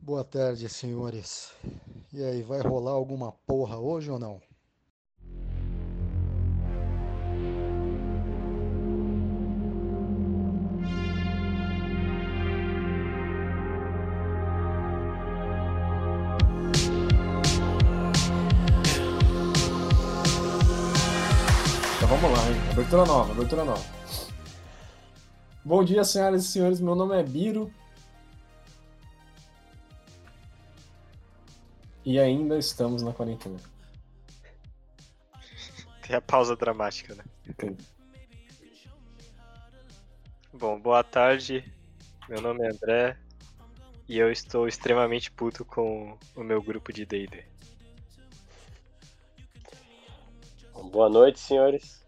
Boa tarde, senhores. E aí, vai rolar alguma porra hoje ou não? Então vamos lá, hein? Abertura nova, abertura nova. Bom dia, senhoras e senhores. Meu nome é Biro. E ainda estamos na quarentena. Tem a pausa dramática, né? Tem. Bom, boa tarde. Meu nome é André e eu estou extremamente puto com o meu grupo de D&D. Boa noite, senhores.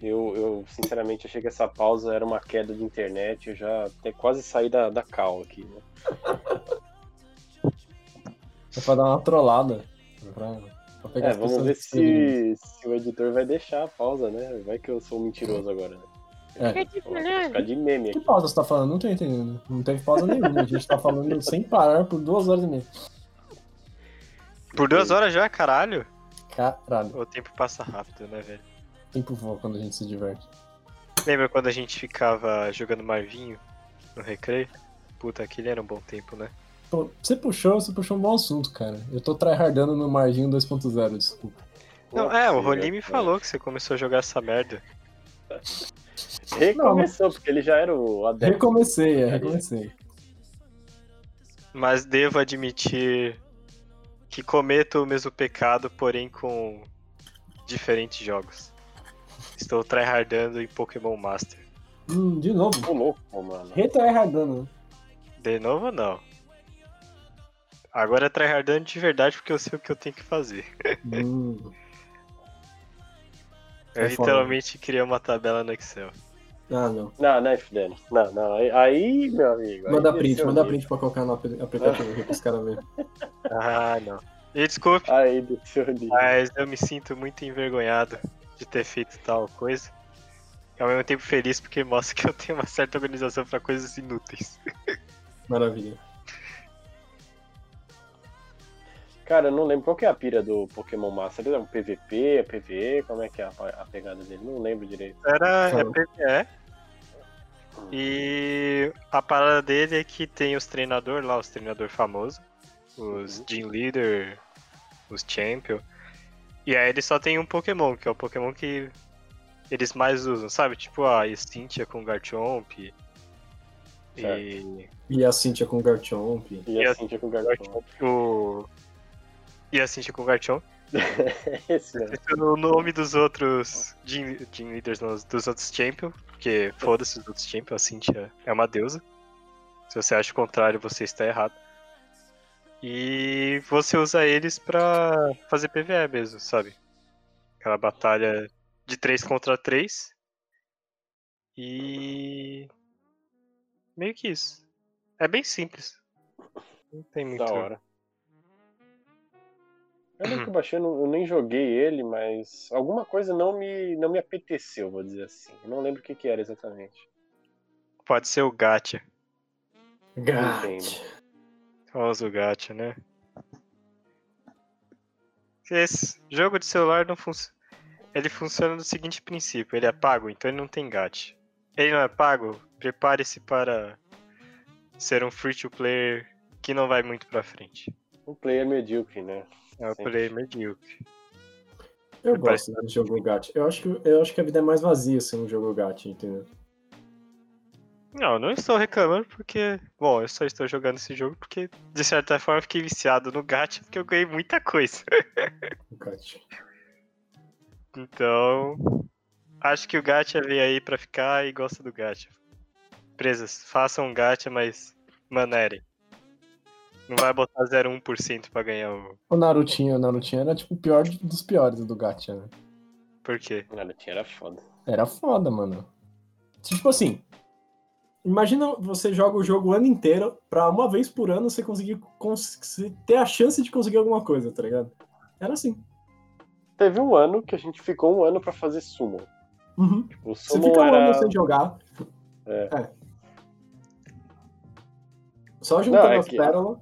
Eu, eu, sinceramente, achei que essa pausa era uma queda de internet. Eu já até quase saí da, da cal aqui. Né? É pra dar uma trollada. Pra, pra pegar É, as vamos ver se, se o editor vai deixar a pausa, né? Vai que eu sou um mentiroso agora, né? É. Vou ficar de meme Que aqui. pausa você tá falando? Não tô entendendo. Não teve pausa nenhuma. A gente tá falando sem parar por duas horas e meia. Por duas horas já, caralho? Caralho. O tempo passa rápido, né, velho? Tempo voa quando a gente se diverte. Lembra quando a gente ficava jogando Marvinho no recreio? Puta, aquele era um bom tempo, né? Pô, você puxou, você puxou um bom assunto, cara. Eu tô tryhardando no Marginho 2.0, desculpa. Não, é, o Rolim me é. falou que você começou a jogar essa merda. Recomeçou, porque ele já era o adepto. Recomecei, é, recomecei. Mas devo admitir que cometo o mesmo pecado, porém com diferentes jogos. Estou tryhardando em Pokémon Master. Hum, de novo. Ô, louco, mano. Retryhardando, né? De novo, não. Agora é tryhardando de verdade porque eu sei o que eu tenho que fazer. Hum. Eu É foda. literalmente criei uma tabela no Excel. Ah, não. Não, não é fudendo. Não, não. Aí, meu amigo. Manda print, desceu manda print pra colocar no ap- aplicativo aqui pros caras verem. Ah, não. E desculpe. Aí, mas eu me sinto muito envergonhado de ter feito tal coisa. E ao mesmo tempo feliz porque mostra que eu tenho uma certa organização pra coisas inúteis. Maravilha. Cara, eu não lembro qual que é a pira do Pokémon Master. Ele é um PVP, é PVE? Como é que é a, a pegada dele? Não lembro direito. Era é. PVE. E a parada dele é que tem os treinadores lá, os treinadores famosos, os Uhum. Gym Leader, os Champion. E aí ele só tem um Pokémon, que é o Pokémon que eles mais usam, sabe? Tipo a Cynthia com Garchomp. E E a Cintia com o Garchomp. E assim, tinha com o Garchomp. o. E a Cynthia com Garchomp. Esse é o nome dos outros Gym, Gym Leaders, dos outros Champion, porque foda-se os outros Champion, a Cynthia é uma deusa. Se você acha o contrário, você está errado. E você usa eles pra fazer PvE mesmo, sabe? Aquela batalha de 3 contra 3. E. Meio que isso. É bem simples. Não tem muito. Da hora. Eu lembro que eu baixei, eu nem joguei ele, mas alguma coisa não me, não me apeteceu, vou dizer assim. Eu não lembro o que, que era exatamente. Pode ser o Gacha. Gat. Famoso gacha, né? Esse jogo de celular não funciona. Ele funciona do seguinte princípio: ele é pago, então ele não tem gacha. Ele não é pago, prepare-se para ser um free to player que não vai muito pra frente. Um player medíocre, né? É o player medíocre. Eu gosto do jogo Gat. Eu acho, que, eu acho que a vida é mais vazia sem um jogo Gat, entendeu? Não, não estou reclamando porque. Bom, eu só estou jogando esse jogo porque, de certa forma, eu fiquei viciado no gacha porque eu ganhei muita coisa. O Gat. Então, acho que o gacha veio aí pra ficar e gosta do gacha. Empresas, façam um gacha, mas manerem. Não vai botar 0,1% pra ganhar o. O Narutinho, o Narutinho era tipo o pior dos piores do Gacha, né? Por quê? Nada, tinha era foda. Era foda, mano. Tipo assim, imagina você joga o jogo o ano inteiro pra uma vez por ano você conseguir cons- ter a chance de conseguir alguma coisa, tá ligado? Era assim. Teve um ano que a gente ficou um ano pra fazer sumo. Uhum. O Você sumo fica um era. ano sem jogar. É. Só juntando Não, é as que- pérolas.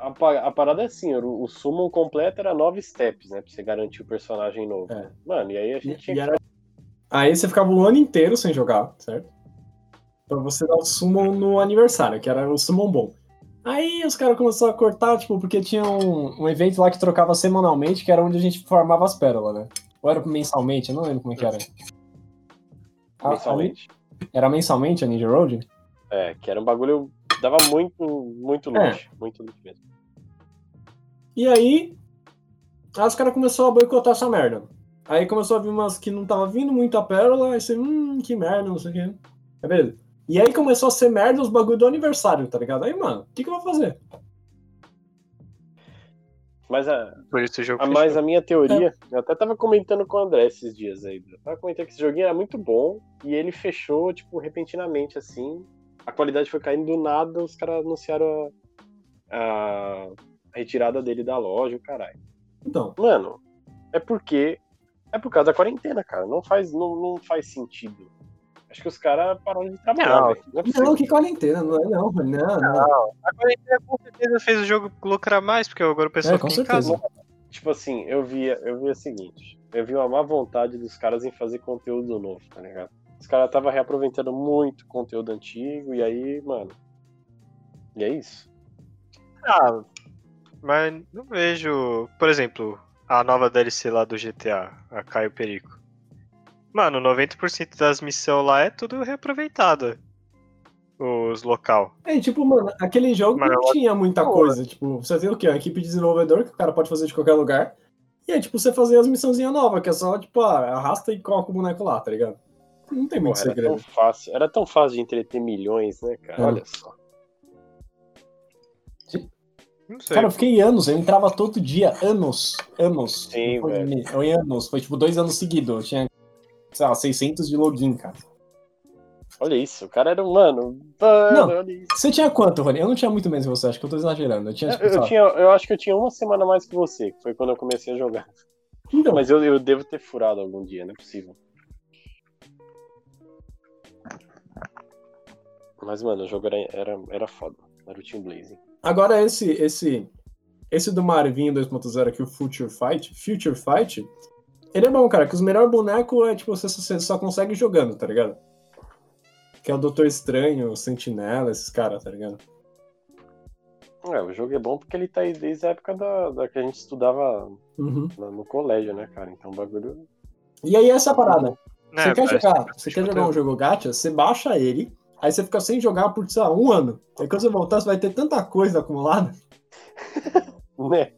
A, a parada é assim, o, o summon completo era nove steps, né? Pra você garantir o personagem novo. É. Mano, e aí a gente tinha era- Aí você ficava o ano inteiro sem jogar, certo? Pra você dar o summon no aniversário, que era o summon bom. Aí os caras começaram a cortar, tipo, porque tinha um, um evento lá que trocava semanalmente, que era onde a gente formava as pérolas, né? Ou era mensalmente, eu não lembro como é que era. Ah, mensalmente. Era mensalmente a Ninja Road? É, que era um bagulho. Dava muito, muito É. loot. Muito loot mesmo. E aí, aí os caras começaram a boicotar essa merda. Aí começou a vir umas que não tava vindo muita pérola, aí você, hum, que merda, não sei o quê. É beleza. E aí começou a ser merda os bagulho do aniversário, tá ligado? Aí, mano, o que, que eu vou fazer? Mas a, Por isso o jogo a, mas a minha teoria, eu até tava comentando com o André esses dias aí. Eu tava comentando que esse joguinho era muito bom e ele fechou, tipo, repentinamente, assim. A qualidade foi caindo do nada, os caras anunciaram a, a retirada dele da loja, o caralho. Então, Mano, é porque. É por causa da quarentena, cara. Não faz, não, não faz sentido. Acho que os caras pararam de trabalhar, Não. Não é não, que quarentena, não é não, não, não. A quarentena com certeza fez o jogo lucrar mais, porque agora o pessoal É, com fica em casa. Tipo assim, eu via, eu via o seguinte, eu vi uma má vontade dos caras em fazer conteúdo novo, tá ligado? Os caras estavam reaproveitando muito conteúdo antigo, e aí, mano. E é isso. Ah, mas não vejo. Por exemplo, a nova DLC lá do GTA, a Caio Perico. Mano, 90% das missões lá é tudo reaproveitado. Os local. É, tipo, mano, aquele jogo Mas não eu- tinha muita Pô, coisa. Tipo, você tem o quê? Uma equipe de desenvolvedor que o cara pode fazer de qualquer lugar. E aí, tipo, você fazer as missãozinhas novas, que é só, tipo, ah, arrasta e coloca o boneco lá, tá ligado? Não tem muito era segredo. tão fácil. Era tão fácil de entreter milhões, né, cara? É. Olha só. Não sei. Cara, eu fiquei anos, eu entrava todo dia, anos, anos. Sim, foi velho. Foi anos, foi tipo dois anos seguidos. Eu tinha, sei lá, 600 de login, cara. Olha isso, o cara era um mano. Mano, Não. Você tinha quanto, Rony? Eu não tinha muito menos que você, acho que eu tô exagerando. Eu tinha, tipo, Eu, eu tinha, eu acho que eu tinha uma semana mais que você, que foi quando eu comecei a jogar. Então, Mas eu, eu devo ter furado algum dia, não é possível. Mas, mano, o jogo era, era, era foda. Era o Team Blazing. Agora esse, esse, esse do Marvinho 2.0 aqui, o Future Fight, Future Fight, ele é bom, cara, que os melhores bonecos é, tipo, você, você só consegue jogando, tá ligado? Que é o Doutor Estranho, o Sentinela, esses caras, tá ligado? É, o jogo é bom porque ele tá aí desde a época da, da que a gente estudava Uhum. no, no colégio, né, cara? Então o bagulho. E aí essa parada, É, você quer jogar, que você quer jogar um jogo gacha, você baixa ele, aí você fica sem jogar por, sei lá, um ano. Aí quando você voltar, você vai ter tanta coisa acumulada. Né?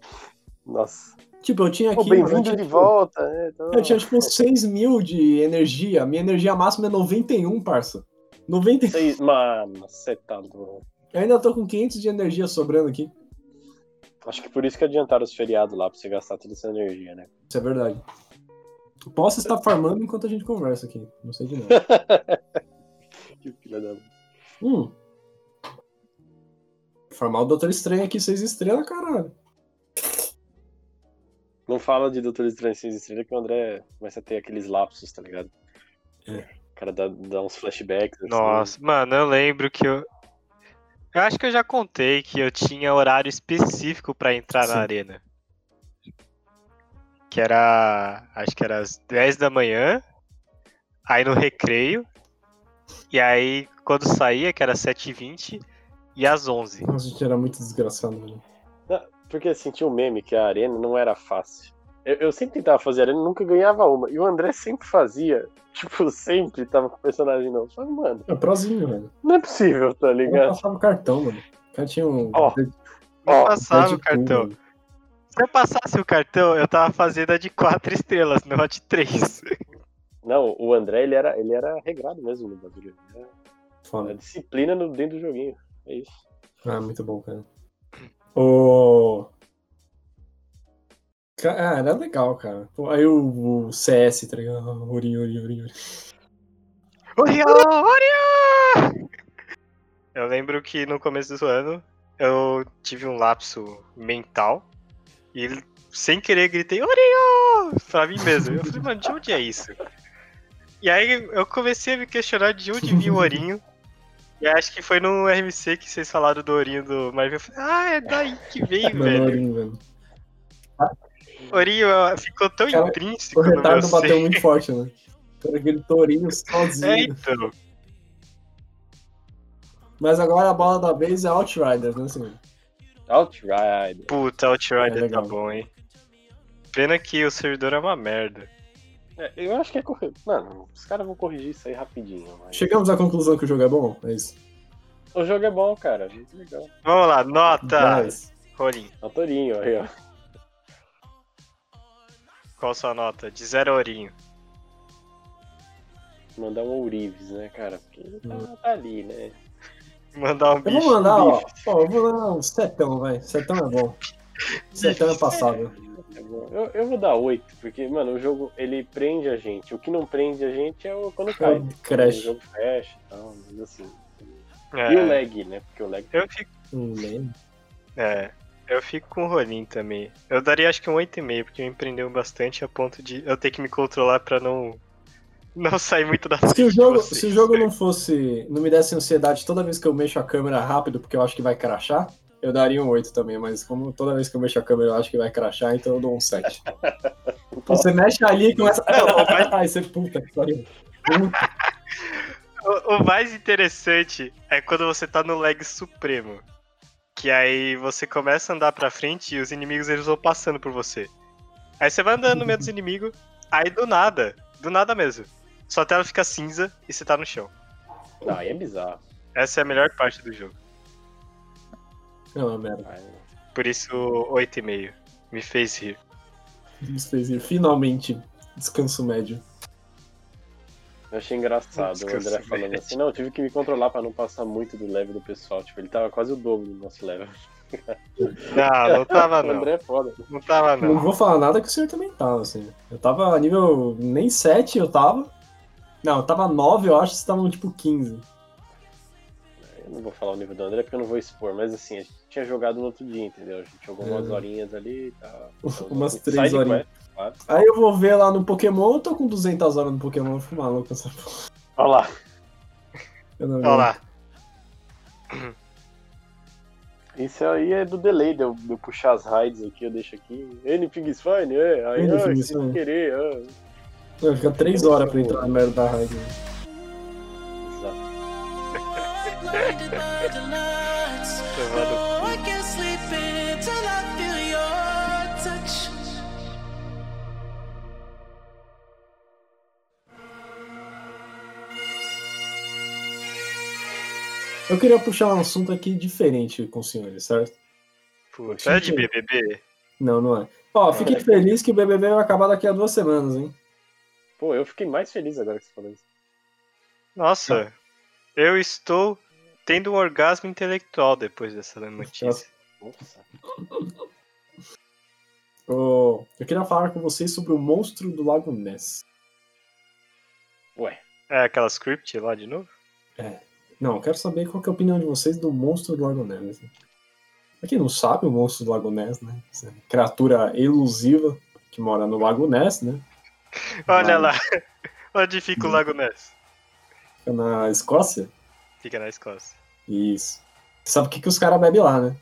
Nossa. Tipo, eu tinha aqui... bem-vindo de tipo, volta, né? Então, Eu tinha tipo 6 mil de energia. Minha energia máxima é 91, parça. 90... Seis- Mano, você tá louco. Eu ainda tô com 500 de energia sobrando aqui. Acho que por isso que adiantaram os feriados lá, pra você gastar toda essa energia, né? Isso é verdade. Posso estar farmando enquanto a gente conversa aqui. Não sei de nada. Que filha da. hum. Farmar o Doutor Estranho aqui, 6 estrelas, caralho. Não fala de Doutor Estranho Seis Estrelas que o André começa a ter aqueles lapsos, tá ligado? É. O cara dá, dá uns flashbacks. assim. Nossa, mano, eu lembro que eu. Eu acho que eu já contei que eu tinha horário específico pra entrar Sim. na arena. Que era. Acho que era às 10 da manhã. Aí no recreio. E aí quando saía, que era 7h20. E às 11. Nossa, a gente era muito desgraçado, velho. Porque tinha um meme que a arena não era fácil. Eu, eu sempre tentava fazer arena e nunca ganhava uma. E o André sempre fazia. Tipo, sempre tava com o personagem novo. Só mano, É prozinho, velho. não é possível, tá Eu ligado? passava o cartão, mano. O cara tinha um. Ó, Ó, passava o cartão. Se eu passasse o cartão, eu tava fazendo a de 4 estrelas, não a de 3. Não, o André, ele era, ele era regrado mesmo no bagulho. Foda. disciplina no, dentro do joguinho. É isso. Ah, muito bom, cara. O. Ca- Ah, era legal, cara. Pô, Aí o, o CS, tá ligado? Ori, ori, ori, ori. Orion! Eu lembro que no começo do ano eu tive um lapso mental e sem querer gritei Orion! Pra mim mesmo. Eu falei, mano, de onde é isso? E aí eu comecei a me questionar de onde vinha o Orinho. E acho que foi no RMC que vocês falaram do Ourinho do Marvel. Eu falei, ah, é daí que veio, velho. Ourinho, velho. Ourinho ficou tão Cara, intrínseco O no meu retardo bateu ser. muito forte, né? Cara, aquele tourinho sozinho. É, então. Mas agora a bola da vez é Outriders, né, senhor? Outrider. Puta, Outrider É tá bom, hein. Pena que o servidor é uma merda. É, eu acho que é correr. Mano, os caras vão corrigir isso aí rapidinho. Mas... Chegamos à conclusão que o jogo é bom? É isso. O jogo é bom, cara. Muito legal. Vamos lá, nota. Dez. Rolim, Autorinho, aí, ó. qual sua nota? De zero a Ourinho. Mandar um Ourives, né, cara? Porque ele tá, Hum. tá ali, né? Mandar um Eu bicho. vou mandar, ó. bife. ó, Eu vou mandar um setão, vai. Setão é bom. Setão é passável. É bom. Eu, eu vou dar 8, porque, mano, o jogo ele prende a gente. O que não prende a gente é o quando cai. É Crash. O jogo fecha e tal, mas assim. É, E o lag, né? Porque o lag. eu fico. Lembro. É. Eu fico com o Rolim também. Eu daria acho que um 8,5, porque me prendeu bastante a ponto de eu ter que me controlar pra não. Não sair muito da Se o jogo, vocês. se o jogo não fosse. não me desse ansiedade toda vez que eu mexo a câmera rápido, porque eu acho que vai crachar, eu daria um 8 também, mas como toda vez que eu mexo a câmera eu acho que vai crachar, então eu dou um 7. Você mexe ali e começa. Ai, você puta que pariu. Puta. O, o mais interessante é quando você tá no lag supremo. Que aí você começa a andar pra frente e os inimigos eles vão passando por você. Aí você vai andando no meio dos inimigos, aí do nada, do nada mesmo. Sua tela fica cinza e você tá no chão. Não, aí é bizarro. Essa é a melhor parte do jogo. Não, é uma merda. Por isso, 8,5. Me fez rir. Isso fez ir. Finalmente, descanso médio. Eu achei engraçado o André Descanso falando médio. assim, não, eu tive que me controlar pra não passar muito do level do pessoal. Tipo, ele tava quase o dobro do nosso level. Não, não tava O não. André é foda. Não tava Não não. vou falar nada que o senhor também tava, assim. Eu tava nível. nem 7 eu tava. Não, eu tava 9, eu acho, vocês estavam tipo 15. Não vou falar o nível do André porque eu não vou expor, mas assim, a gente tinha jogado no outro dia, entendeu? A gente jogou umas Uhum. horinhas ali e tal. Umas Side três horinhas. quest, claro. Aí eu vou ver lá no Pokémon, eu tô com 200 horas no Pokémon, eu fui maluco essa porra. Olha lá. Olha lá. Isso aí é do delay, de eu, de eu puxar as raids aqui, eu deixo aqui. Anything is fine, é. Aí, ah, is se fine. querer, ah. Ficar 3 horas pra entrar na merda da raid. Eu queria puxar um assunto aqui diferente com os senhores, certo? Puta, é de BBB? Não, não é. Ó, fiquei feliz que o BBB vai acabar daqui a duas semanas, hein? Pô, eu fiquei mais feliz agora que você falou isso. Nossa, eu estou tendo um orgasmo intelectual depois dessa notícia. Nossa. Ô, eu queria falar com vocês sobre o monstro do Lago Ness. Ué, É aquela script lá de novo? Não, eu quero saber qual que é a opinião de vocês do monstro do Lago Ness. Pra quem não sabe, o monstro do Lago Ness, né? Essa criatura elusiva que mora no Lago Ness, né? Olha Vai. lá. Onde fica o. Lago Ness? Fica na Escócia. Fica na Escócia. Isso. Sabe o que, que os caras bebem lá, né?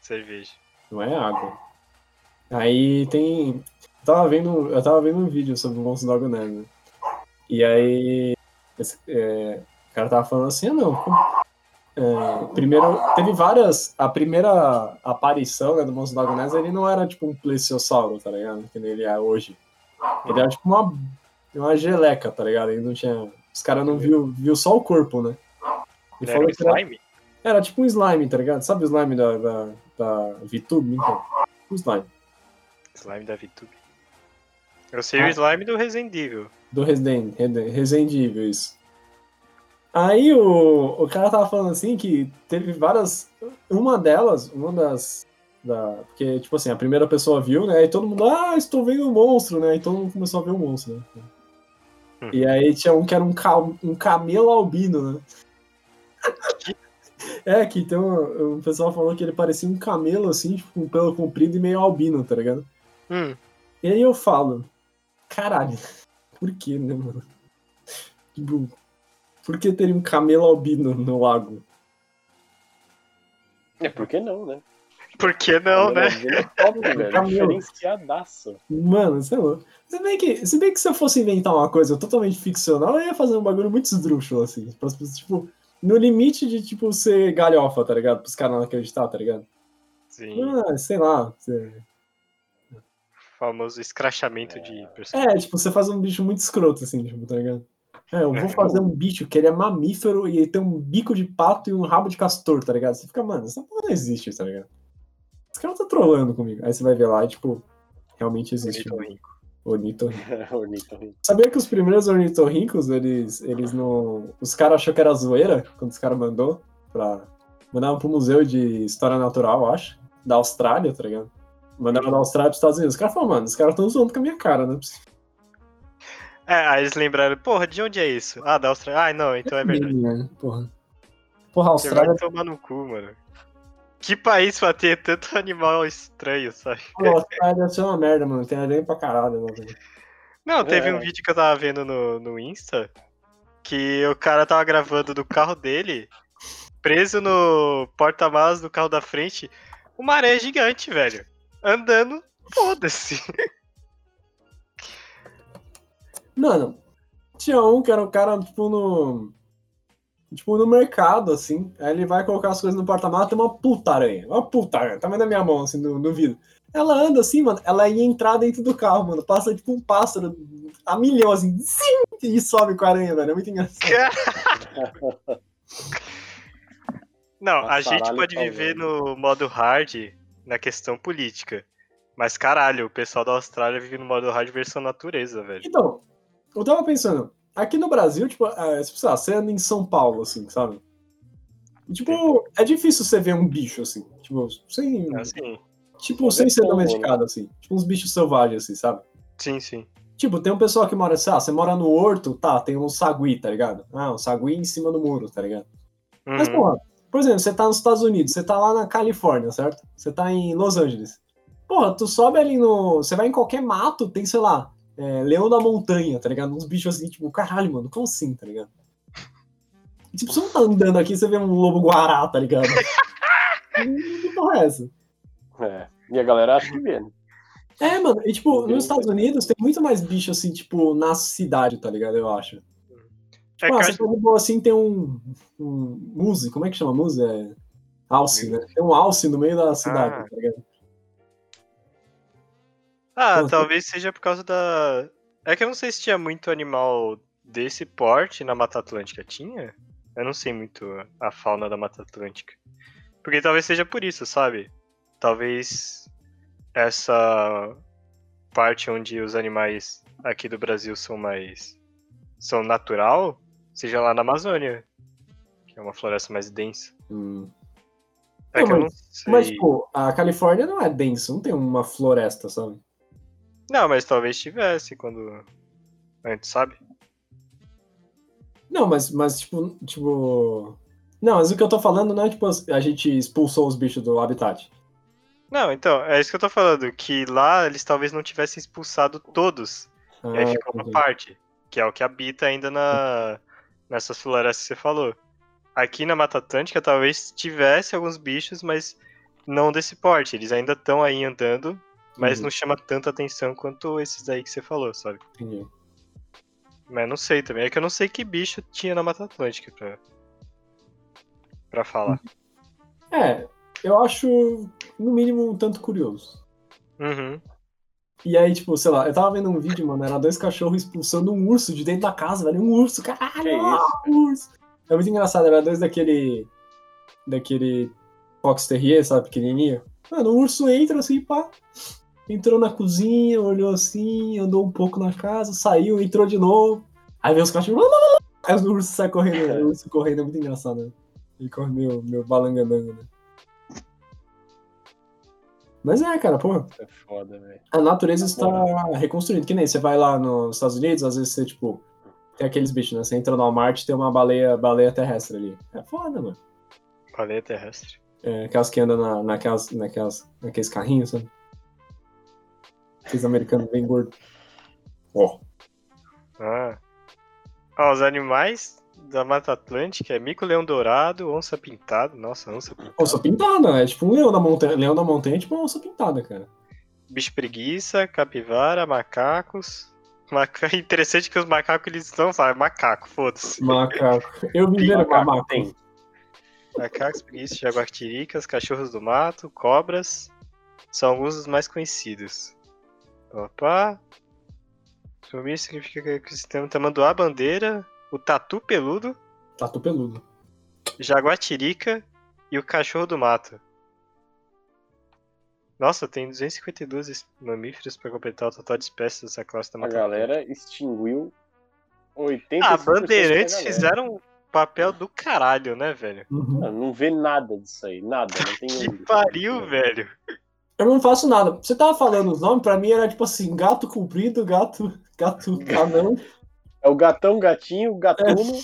Cerveja. Não é água. Aí tem. Eu tava vendo, eu tava vendo um vídeo sobre o monstro do Lago Ness, né? E aí. esse, é, o cara tava falando assim, ah não. é, primeiro, teve várias. A primeira aparição né, do monstro do Lago Ness, ele não era tipo um plesiosauro, tá ligado? Que nem ele é hoje. Ele era tipo uma, uma geleca, tá ligado? Ele não tinha. Os caras não viu, viu só o corpo, né? Ele era um que era, slime? era tipo um slime, tá ligado? Sabe o slime da, da, da VTube? Então, o slime. Slime da VTube. Eu sei Ah. o slime do Resident Evil. Do Resident, Evil, isso. Aí o, o cara tava falando assim que teve várias. Uma delas, uma das. Da, porque, tipo assim, a primeira pessoa viu, né? E todo mundo, ah, estou vendo um monstro, né? E todo mundo começou a ver o um monstro, né? Hum. E aí tinha um que era um, ca, um camelo albino, né? É, que tem um, um pessoal falou que ele parecia um camelo, assim, tipo, com pelo comprido e meio albino, tá ligado? Hum, E aí eu falo, caralho, por que, né, mano? Tipo, Por que teria um camelo albino no lago? É, por que não, né? Por que não, né? É top, velho. Diferenciadaço. Mano, sei lá. Se bem, que, se bem que se eu fosse inventar uma coisa totalmente ficcional, eu ia fazer um bagulho muito esdrúxulo, assim. Pra, tipo, no limite de, tipo, ser galhofa, tá ligado? Pros caras não acreditar, tá ligado? Sim. Ah, sei lá. você- Famoso escrachamento de personagem. É, tipo, você faz um bicho muito escroto, assim, tipo, tá ligado? É, eu vou fazer um bicho que ele é mamífero e ele tem um bico de pato e um rabo de castor, tá ligado? Você fica, mano, essa porra não existe, tá ligado? Esse cara tá trolando comigo. Aí você vai ver lá e, tipo, realmente existe Ornitorrinco. um ornitorrinco. Ornitorrinco. Sabia que os primeiros ornitorrincos, eles, eles não... Os caras achou que era zoeira quando os caras mandou pra... Mandavam pro Museu de História Natural, eu acho, da Austrália, tá ligado? Mandaram da Austrália pros Estados Unidos. Os caras falaram, mano, os caras tão zoando com a minha cara, né? É, aí eles lembraram, porra, de onde é isso? Ah, da Austrália. Ah, não, então é verdade. Né? Porra. Porra, a Você vai Austrália, tomar no cu, mano. Que país pra ter tanto animal estranho, sabe? pô, a Austrália deve ser uma merda, mano. Tem aranha pra caralho, velho? Não, teve É. um vídeo que eu tava vendo no, no Insta que o cara tava gravando do carro dele, preso no porta-malas do carro da frente, uma aranha gigante, velho. Andando, foda-se. Mano, tinha um que era o cara, tipo, no. Tipo, no mercado, assim. Aí ele vai colocar as coisas no porta-malas, tem uma puta aranha. Uma puta aranha. Tá vendo na minha mão, assim, no, no vidro. Ela anda assim, mano. Ela ia entrar dentro do carro, mano. Passa tipo um pássaro a milhão, assim. Zim, e sobe com a aranha, velho. É muito engraçado. Não, a gente pode tá viver vendo. no modo hard na questão política. Mas caralho, o pessoal da Austrália vive no modo hard versão natureza, velho. Então, eu tava pensando. Aqui no Brasil, tipo, é, tipo, sei lá, você anda em São Paulo, assim, sabe? E, tipo, é difícil você ver um bicho, assim. Tipo, sem. Assim, Tipo, Mas sem ser pombo, domesticado, assim. Tipo, uns bichos selvagens, assim, sabe? sim, sim. Tipo, tem um pessoal que mora, sei lá, você mora no horto, tá, tem um sagui, tá ligado? Ah, um sagui em cima do muro, tá ligado? Mas, Uhum. porra, por exemplo, você tá nos Estados Unidos, você tá lá na Califórnia, certo? Você tá em Los Angeles. Porra, tu sobe ali no. Você vai em qualquer mato, tem, sei lá, é, leão da montanha, tá ligado? Uns bichos assim, tipo, caralho, mano, como assim, tá ligado? E, tipo, você não tá andando aqui, você vê um lobo guará, tá ligado? que porra é essa? É. E a galera acha que vê, né? É, mano, e tipo, Entendeu? nos Estados Unidos tem muito mais bicho assim, tipo, na cidade, tá ligado? Eu acho. É Tipo, ah, eu você acho- tá assim, tem um, um muse, como é que chama muse? É alce, né? Tem um alce no meio da cidade, Ah. tá ligado? Ah, Pô, talvez seja por causa da. É que eu não sei se tinha muito animal desse porte na Mata Atlântica. Tinha? Eu não sei muito a fauna da Mata Atlântica. Porque talvez seja por isso, sabe? Talvez essa parte onde os animais aqui do Brasil são mais. são natural, seja lá na Amazônia. Que é uma floresta mais densa. Hum. É Não, que eu não sei. Mas, tipo, a Califórnia não é denso, não tem uma floresta, sabe? Não, mas talvez tivesse quando. Antes, sabe? Não, mas, mas tipo, tipo. Não, mas o que eu tô falando não é tipo a gente expulsou os bichos do habitat. Não, então, é isso que eu tô falando, que lá eles talvez não tivessem expulsado todos. Ah, e aí ficou uma entendi. parte, que é o que habita ainda na, nessas florestas que você falou. Aqui na Mata Atlântica talvez tivesse alguns bichos, mas não desse porte. Eles ainda estão aí andando, mas Uhum. não chama tanta atenção quanto esses aí que você falou, sabe? Entendi. Mas não sei também. É que eu não sei que bicho tinha na Mata Atlântica pra, pra falar. É, eu acho, no mínimo, um tanto curioso. Uhum. E aí, tipo, sei lá, eu tava vendo um vídeo, mano, era dois cachorros expulsando um urso de dentro da casa, velho. Um urso, caralho, ah, um urso. É muito engraçado, era dois daquele. Daquele Fox Terrier, sabe, pequenininho. Mano, o urso entra assim, pá. Entrou na cozinha, olhou assim, andou um pouco na casa, saiu, entrou de novo. Aí vem os cachorros. Aí o urso sai correndo, o urso correndo, é muito engraçado, né? Ele corre meio, meio balangandango, né? Mas é, cara, porra. É foda, velho. A natureza está reconstruindo. Que nem você vai lá nos Estados Unidos, às vezes você, tipo, tem aqueles bichos, né? Você entra no Walmart e tem uma baleia, baleia terrestre ali. É foda, mano. Baleia terrestre. É, aquelas que andam na, naquelas, naquelas, naqueles carrinhos, sabe? Aqueles americanos bem gordos. Ó. Ah. Ó, os animais da Mata Atlântica é mico-leão dourado, onça pintado. Nossa, onça pintada. Onça pintada, é tipo um leão da montanha. Leão da montanha é tipo uma onça pintada, cara. Bicho preguiça, capivara, macacos. Maca... Interessante que os macacos eles não sabem, macaco, foda-se. Macaco. Eu vi ver Macaco tem. Macacos, preguiça, jaguatiricas, cachorros do mato, cobras. São alguns dos mais conhecidos. Opa. Sumir significa que o ecossistema tamanduá bandeira, o tatu peludo, Tatu peludo. jaguatirica e o cachorro do mato. Nossa, tem 252 es- mamíferos para completar o total de espécies dessa classe da A galera extinguiu 80 Ah, bandeirantes fizeram um papel do caralho, né, velho? Uhum. Não, não vê nada disso aí, nada. Não tem Que pariu, velho. Eu não faço nada. Você tava falando os nomes, pra mim era tipo assim, gato comprido, gato, gato anão. É o gatão, gatinho, gatuno.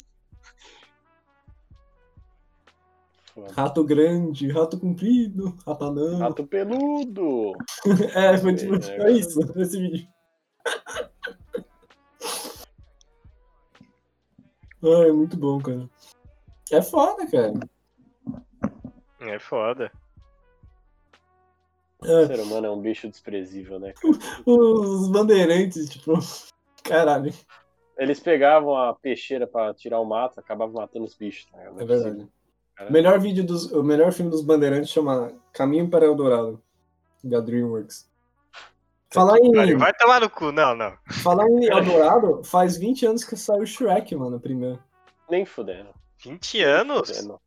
Foda. Rato grande, rato comprido, rato anão. Rato peludo. É, foi tipo, É, é isso, esse vídeo. Ai, é muito bom, cara. É foda, cara. É foda. O É, ser humano é um bicho desprezível, né? cara? os bandeirantes, tipo, caralho, Eles pegavam a peixeira pra tirar o mato, acabavam matando os bichos. Tá? Não é verdade. Cara. O melhor vídeo dos, o melhor filme dos bandeirantes chama Caminho para Eldorado, da DreamWorks. Falar em, Vai tomar no cu, não, não. falar em Eldorado, faz 20 anos que saiu Shrek, mano, primeiro. Nem fudendo. 20 anos? fudendo.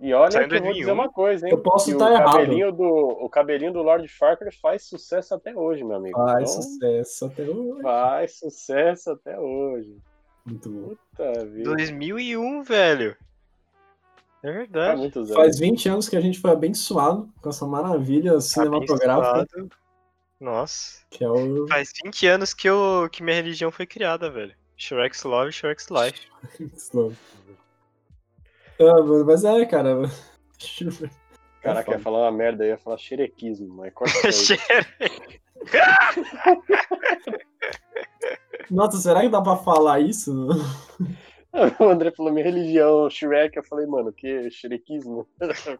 E olha Saiu em que eu vou dizer 2001. uma coisa, hein? Eu posso que tá o errado. cabelinho do O cabelinho do Lord Farquaad faz sucesso até hoje, meu amigo. Faz Então, sucesso até hoje. faz sucesso até hoje. Muito bom. Puta vida. 2001, velho. É Faz verdade. muitos anos. Faz 20 anos que a gente foi abençoado com essa maravilha cinematográfica, Abençoado. Nossa. que é o Faz 20 anos que, eu, que minha religião foi criada, velho. Shrek's Love, Shrek's Life. Slow. Ah, mano, mas é, cara. Cara, quer foda. falar uma merda aí, ia falar xerequismo, mas corta. Nossa, será que dá pra falar isso? O André falou minha religião, Shrek, eu falei, mano, que xerequismo?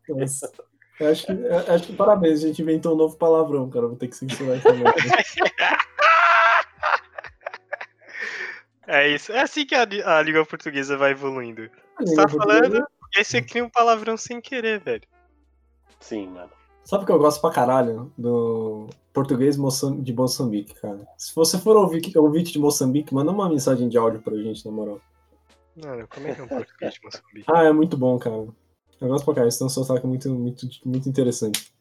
Nossa. Eu acho que, eu acho que parabéns, a gente inventou um novo palavrão, cara. Vou ter que censurar essa merda. É isso. É assim que a, a língua portuguesa vai evoluindo. Você tá falando, e aí você cria um palavrão sem querer, velho. Sim, mano. Sabe o que eu gosto pra caralho do português de Moçambique, cara? Se você for ouvir ouvir de Moçambique, manda uma mensagem de áudio pra gente, na moral. Mano, como é que é um português de Moçambique? Ah, é muito bom, cara. Eu gosto pra caralho, isso tem um sotaque muito, muito, muito interessante.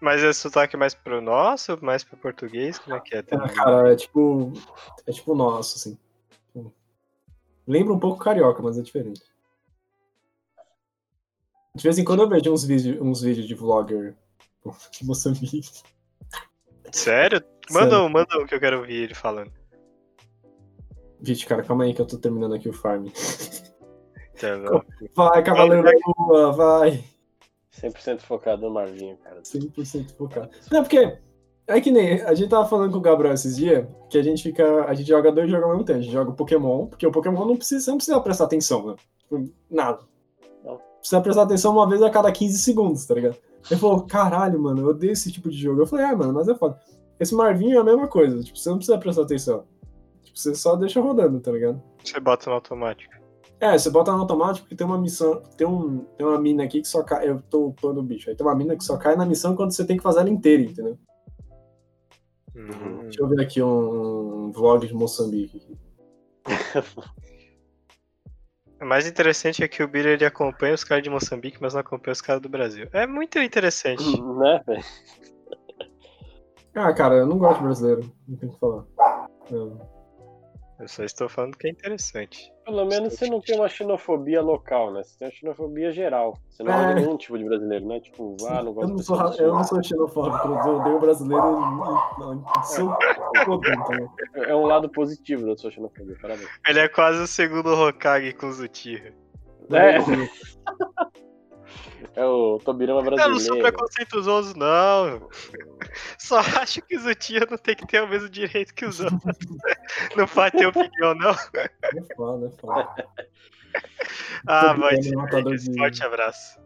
Mas é sotaque mais pro nosso, mais pro português? Como é que é? Ah, cara, é tipo. É tipo nosso, assim. Lembra um pouco carioca, mas é diferente. De vez em quando eu vejo uns vídeos uns vídeos de vlogger de Moçambique. Sério? Manda, um, manda um que eu quero ouvir ele falando. Gente, cara, calma aí que eu tô terminando aqui o farm. Tá bom. Vai, Cavaleiro da Lua, vai. 100% focado no Marvinho, cara. 100% focado. Não, porque é que nem a gente tava falando com o Gabriel esses dias que a gente fica. A gente joga dois jogos ao mesmo tempo. A gente joga o Pokémon, porque o Pokémon não precisa, você não precisa prestar atenção, né? Tipo, nada. Não. Precisa prestar atenção uma vez a cada 15 segundos, tá ligado? Ele falou, caralho, mano, eu odeio esse tipo de jogo. Eu falei, é, mano, mas é foda. Esse Marvinho é a mesma coisa, tipo, você não precisa prestar atenção. Tipo, você só deixa rodando, tá ligado? Você bota no automático. É, você bota no automático porque tem uma missão. Tem, um, tem uma mina aqui que só cai. Eu tô upando o bicho. Aí tem uma mina que só cai na missão quando você tem que fazer ela inteira, entendeu? Hum. Deixa eu ver aqui um, vlog de Moçambique. O mais interessante é que o Bira ele acompanha os caras de Moçambique, mas não acompanha os caras do Brasil. É muito interessante. né, velho? Ah, cara, eu não gosto de brasileiro. Não tem o que falar. Eu- Eu só estou falando que é interessante. Pelo menos você não tem uma xenofobia local, né? Você tem uma xenofobia geral. Você não É. é nenhum tipo de brasileiro, né? Tipo, ah, não Eu gosto não, de sou, eu não sou xenofóbico, eu odeio brasileiro não? É um lado positivo da sua xenofobia, parabéns. Ele é quase o segundo Hokage com o Zutirra. É, É o Tobirama Eu não sou brasileiro. preconceituoso, não. Só acho que os Uchiha não tem que ter o mesmo direito que os outros. Não pode ter opinião, não. É foda, é foda. Ah, vai. é matador de- Forte abraço.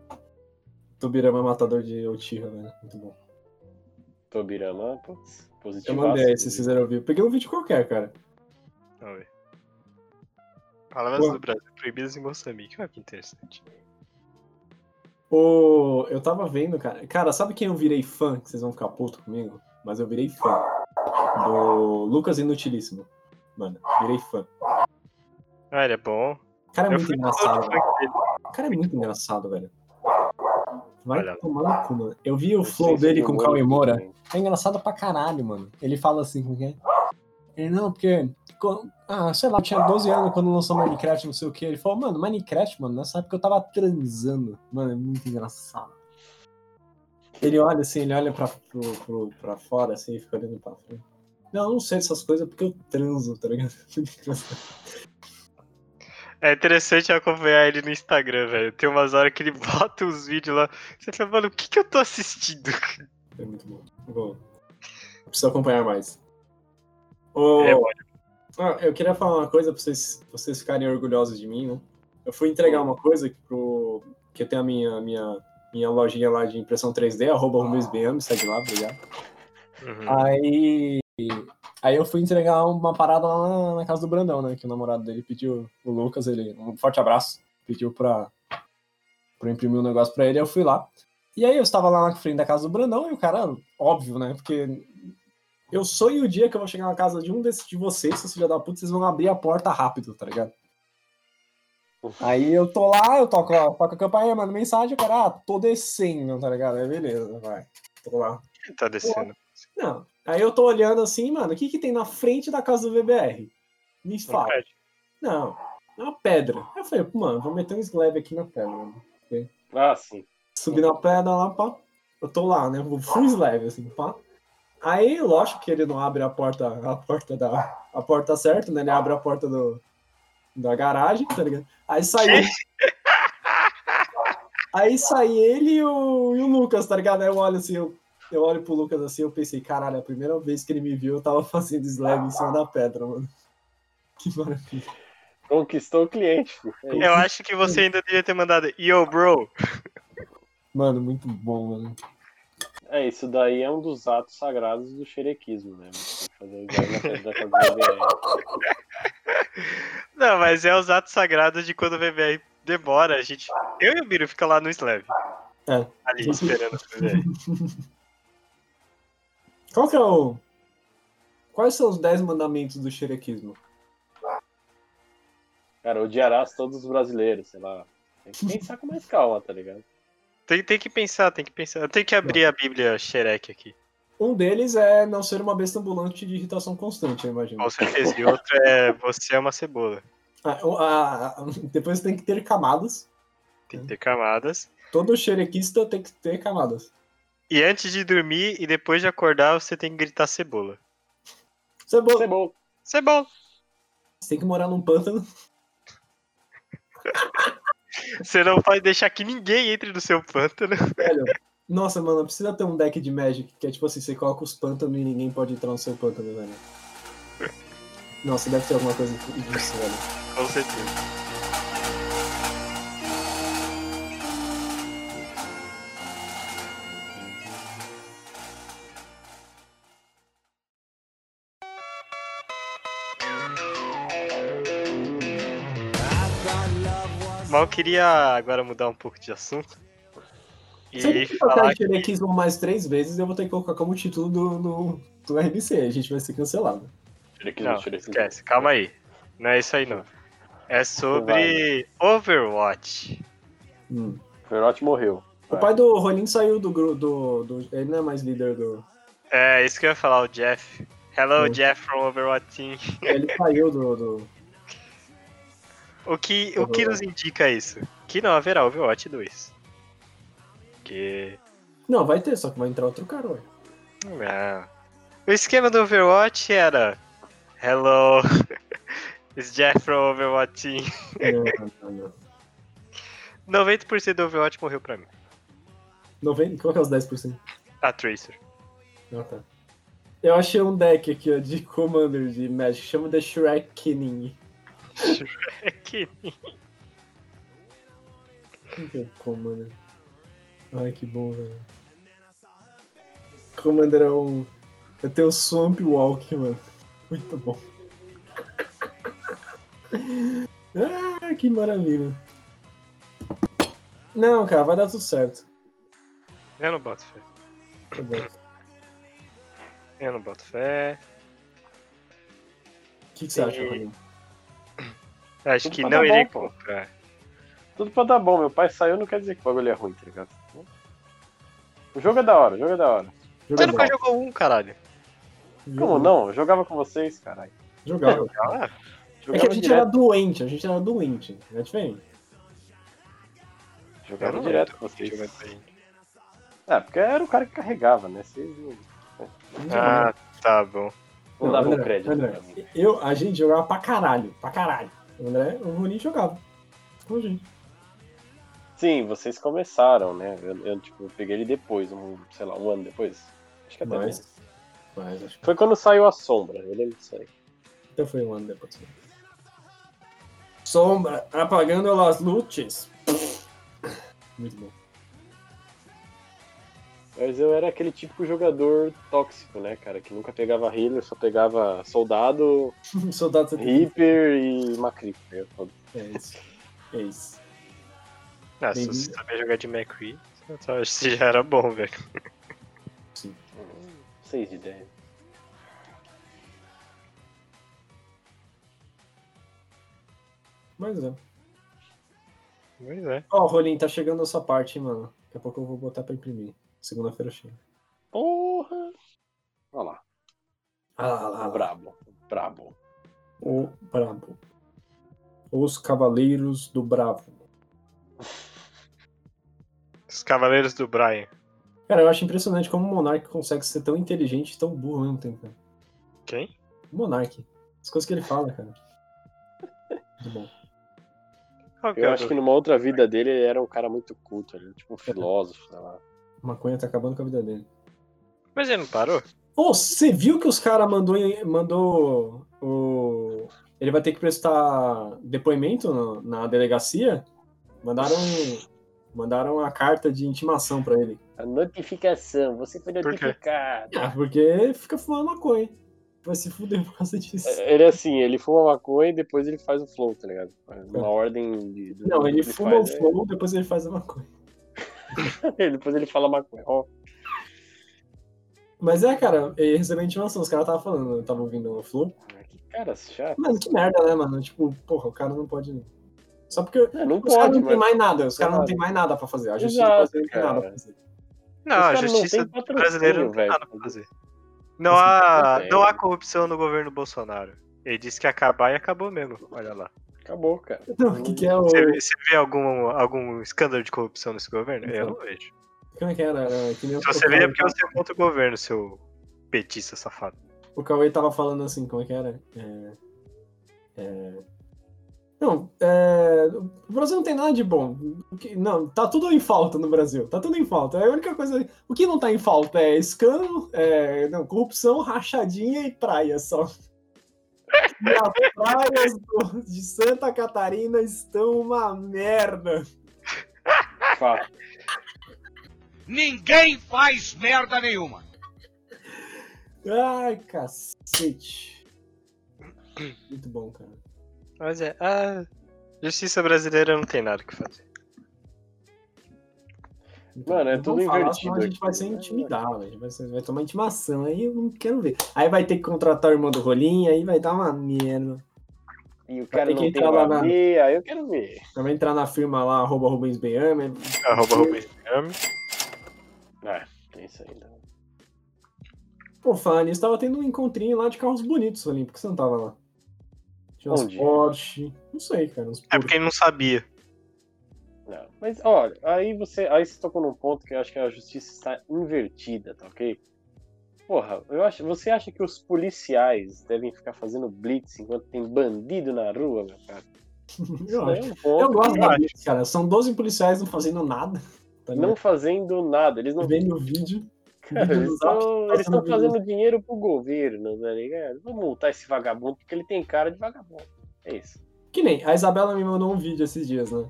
Tobirama é matador de Uchiha, velho. Muito bom. Tobirama, putz, Eu positivo. mandei aí, se vocês quiserem ouvir. Eu Peguei um vídeo qualquer, cara. Vamos ver. Palavras Pô. do Brasil proibidas em Moçambique. Olha que interessante. O... Eu tava vendo, cara. Cara, sabe quem eu virei fã? Que vocês vão ficar puto comigo? Mas eu virei fã. Do Lucas Inutilíssimo. Mano, virei fã. Ah, ele é bom. O cara é Eu muito engraçado. O cara é muito engraçado, velho. Vai Olha tomar no cu, mano. Eu vi o Eu flow dele com o Cauê aqui Moura. É engraçado pra caralho, mano. Ele fala assim, como que é? Ele, não, porque. Ah, sei lá, eu tinha 12 anos quando lançou Minecraft, não sei o que. Ele falou, mano, Minecraft, mano, nessa época eu tava transando. Mano, é muito engraçado. Ele olha assim, ele olha pra, pro, pro- pra fora, assim, e fica olhando pra frente. Não, eu não sei dessas coisas porque eu transo, tá ligado? É interessante acompanhar ele no Instagram, velho. Tem umas horas que ele bota os vídeos lá. Você fala, mano, o que, que eu tô assistindo? É muito bom. Vou... Preciso acompanhar mais. Ô, É ah, eu queria falar uma coisa pra vocês, pra vocês ficarem orgulhosos de mim, né? Eu fui entregar uma coisa pro. Que tenho a minha, minha, minha lojinha lá de impressão 3D, arroba RumesBM, segue lá, obrigado. Uhum. Aí. Aí eu fui entregar uma parada lá na, na casa do Brandão, né? Que o namorado dele pediu, o Lucas, ele. Um forte abraço. Pediu pra, pra eu imprimir um negócio pra ele, eu fui lá. E aí eu estava lá na frente da casa do Brandão e o cara, óbvio, né? Porque eu sonho o dia que eu vou chegar na casa de um desses de vocês, seus filhos da puta, vocês vão abrir a porta rápido, tá ligado? Aí eu tô lá, eu toco, lá, toco a campainha, mando mensagem, cara, ah, tô descendo, tá ligado? Aí beleza, vai. Tô lá. Tá descendo. Não. Aí eu tô olhando assim, mano, o que que tem na frente da casa do VBR? Me Não fala. Não, é uma pedra. Aí eu falei, mano, vou meter um slab aqui na pedra. Mano. Ah, sim. Subi na pedra lá, pá. Eu tô lá, né? Vou full slab, assim, pá. Aí, lógico que ele não abre a porta, a porta da. A porta certa, né? Ele abre a porta do, da garagem, tá ligado? Aí sai ele. Aí sai ele e o, e o Lucas, tá ligado? Aí eu olho assim, eu, eu olho pro Lucas assim, eu pensei, caralho, a primeira vez que ele me viu, eu tava fazendo slab em cima da pedra, mano. Que maravilha. Conquistou o cliente. É. Eu acho que você ainda devia ter mandado Yo, bro. Mano, muito bom, mano. É, isso daí é um dos atos sagrados do xerequismo, né? Fazer da. Não, mas é os atos sagrados de quando o VBR demora, a gente. Eu e o Miro fica lá no Slab. É. Ali esperando o VBR. Qual que é o. Quais são os 10 mandamentos do xerequismo? Cara, odiarás todos os brasileiros, sei lá. Tem que pensar com mais calma, tá ligado? Tem, tem que pensar, tem que pensar. Eu tenho que abrir a Bíblia Xerec aqui. Um deles é não ser uma besta ambulante de irritação constante, eu imagino. Com certeza. E outro é você é uma cebola. Ah, o- a- a- depois tem que ter camadas. Tem que ter camadas. Todo xerequista tem que ter camadas. E antes de dormir e depois de acordar, você tem que gritar cebola. Cebola. Bom. Cebola! Você tem que morar num pântano. Você não pode deixar que ninguém entre no seu pântano. Velho. Nossa, mano, precisa ter um deck de Magic que é tipo assim, você coloca os pântanos e ninguém pode entrar no seu pântano, velho. Nossa, deve ter alguma coisa disso, velho. Com certeza. Mal queria agora mudar um pouco de assunto. Se E tocar falar em xerequismo mais três vezes, eu vou ter que colocar como título do, do, do RBC. A gente vai ser cancelado. Xerequismo, Não, xerequismo. esquece, calma aí. Não é isso aí não. É sobre Overwatch. Hum. Overwatch morreu. O pai do Ronin saiu do. Do, do, ele não é mais líder do. É isso que eu ia falar, o Jeff. Hello, Sim. Jeff from Overwatch Team. Ele saiu do. do O que, o que nos indica isso? Que não haverá Overwatch 2. Que. Não, vai ter, só que vai entrar outro cara, ué. Não. O esquema do Overwatch era. Hello, it's Jeff from Overwatch Team. Não, não, não. 90% do Overwatch morreu pra mim. 90, qual que é os 10%? A Tracer. Ah, tá. Eu achei um deck aqui, ó, de Commander de Magic, chama The Shrekkening. É é Commander? Ai, que bom, velho. Commander é um... O Swamp Walk, mano. Muito bom. Ah, que maravilha. Não, cara, vai dar tudo certo. Eu não boto fé. Tá bom. Eu não boto fé. O que, que você acha, Rolinho? Acho Tudo que não irei bom, comprar. Tudo pra dar bom. Meu pai saiu, não quer dizer que o bagulho é ruim, tá ligado? O jogo é da hora, o jogo é da hora. Você nunca Jogador. jogou um, caralho. Como não? Eu jogava com vocês, caralho. Jogava. Ah, É que Jogava a gente direto, era doente, a gente era doente. É diferente. jogava não direto com vocês. jogar com a gente. É, porque era o cara que carregava, né? Vocês não, Ah, tá bom. não Não, davam André, crédito André. Eu, a gente jogava pra caralho, pra caralho. O André, o Ronin jogava. Com a gente. Sim, vocês começaram, né? Eu, eu, tipo, eu peguei ele depois, um, sei lá, um ano depois. Acho que até mais. acho que Foi quando saiu a sombra, eu lembro disso aí. até foi um ano depois. Sombra, apagando as luzes. Muito bom. Mas eu era aquele típico jogador tóxico, né, cara? Que nunca pegava healer, só pegava soldado, Soldado Reaper e Macri. Falo, É isso. É isso. Ah, se você saber jogar de acho que já era bom, velho. Sim. 6 de 10. Mas é. Pois é. Ó, Rolim, tá chegando a sua parte, hein, mano. Daqui a pouco eu vou botar pra imprimir. Segunda-feira chega. Porra! Olha lá, Ah lá, lá, lá. brabo, brabo. O Brabo. Os Cavaleiros do Bravo. Os Cavaleiros do Brian. Cara, eu acho impressionante como o Monark consegue ser tão inteligente e tão burro ao mesmo tempo. Cara. Quem? O Monark. As coisas que ele fala, cara. Muito bom. Eu é acho que numa outra vida dele ele era um cara muito culto, ele era tipo um filósofo, sei lá. A maconha tá acabando com a vida dele. Mas ele não parou? Ô, você viu que os caras mandou, mandou o. Ele vai ter que prestar depoimento no- na delegacia? Mandaram. Mandaram a carta de intimação pra ele. A notificação, você foi Por notificado. Ah, porque fica fumando maconha. Vai se fuder por causa disso. Ele é assim, ele fuma maconha e depois ele faz o flow, tá ligado? Uma ordem de. Não, ele que fuma o faz, é- flow, depois ele faz a maconha. depois ele fala maconha. Ó, Mas é, cara, ele recebeu a intimação, os caras estavam falando, eu tava ouvindo o flow. que cara chato. Mano, que merda, né, mano? Tipo, porra, o cara não pode. Só porque É, não os caras pode, não tem mais nada, os caras não tem mais nada pra fazer. A justiça Exato, brasileira não tem cara. nada pra fazer. Não, a caras não justiça brasileira não tem velho. nada pra fazer. Não há, não há corrupção no governo Bolsonaro. Ele disse que ia acabar e acabou mesmo. Olha lá. Acabou, cara. Não, o que, que é o. Você, você vê algum, algum escândalo de corrupção nesse governo? Eu não vejo. Como é que era? Que Se você vê é porque você é contra o governo, seu petista safado. O Cauê tava falando assim, como é que era? É... é, Não, é... o Brasil não tem nada de bom. Não, tá tudo em falta no Brasil. Tá tudo em falta. É a única coisa. O que não tá em falta é escândalo, é... Não, corrupção, rachadinha e praia só. E as praias do- de Santa Catarina estão uma merda. Fato. Ninguém faz merda nenhuma. Ai, cacete. Muito bom, cara. Mas é, a justiça brasileira não tem nada o que fazer. Então, Mano, é tudo falar, invertido senão A gente aqui, vai ser né? intimidado, a gente vai, ser- vai tomar intimação, aí eu não quero ver. Aí vai ter que contratar o irmão do Rolinho, aí vai dar uma merda. E o cara que tem entrar lá na- aí eu quero ver. Vai entrar na firma lá, arroba Rubens Benhame. Arroba Rubens Miami. Ah, é isso aí. Não. Pô, falando nisso, tava tendo um encontrinho lá de carros bonitos, Rolinho, por que você não tava lá? Tinha uns? Porsche, não sei, cara, uns É porque ele não sabia. Não. Mas, olha, aí você, aí você tocou num ponto que eu acho que a justiça está invertida, tá ok? Porra, eu acho, você acha que os policiais devem ficar fazendo blitz enquanto tem bandido na rua, meu cara? Eu acho. é um ponto Eu gosto da Blitz, cara. São 12 policiais não fazendo nada. Tá não fazendo nada. Eles não. Vendo o vídeo. Cara, eles estão tão vídeo. fazendo dinheiro pro governo, tá ligado? Vamos multar esse vagabundo porque ele tem cara de vagabundo. É isso. Que nem, a Isabela me mandou um vídeo esses dias, né?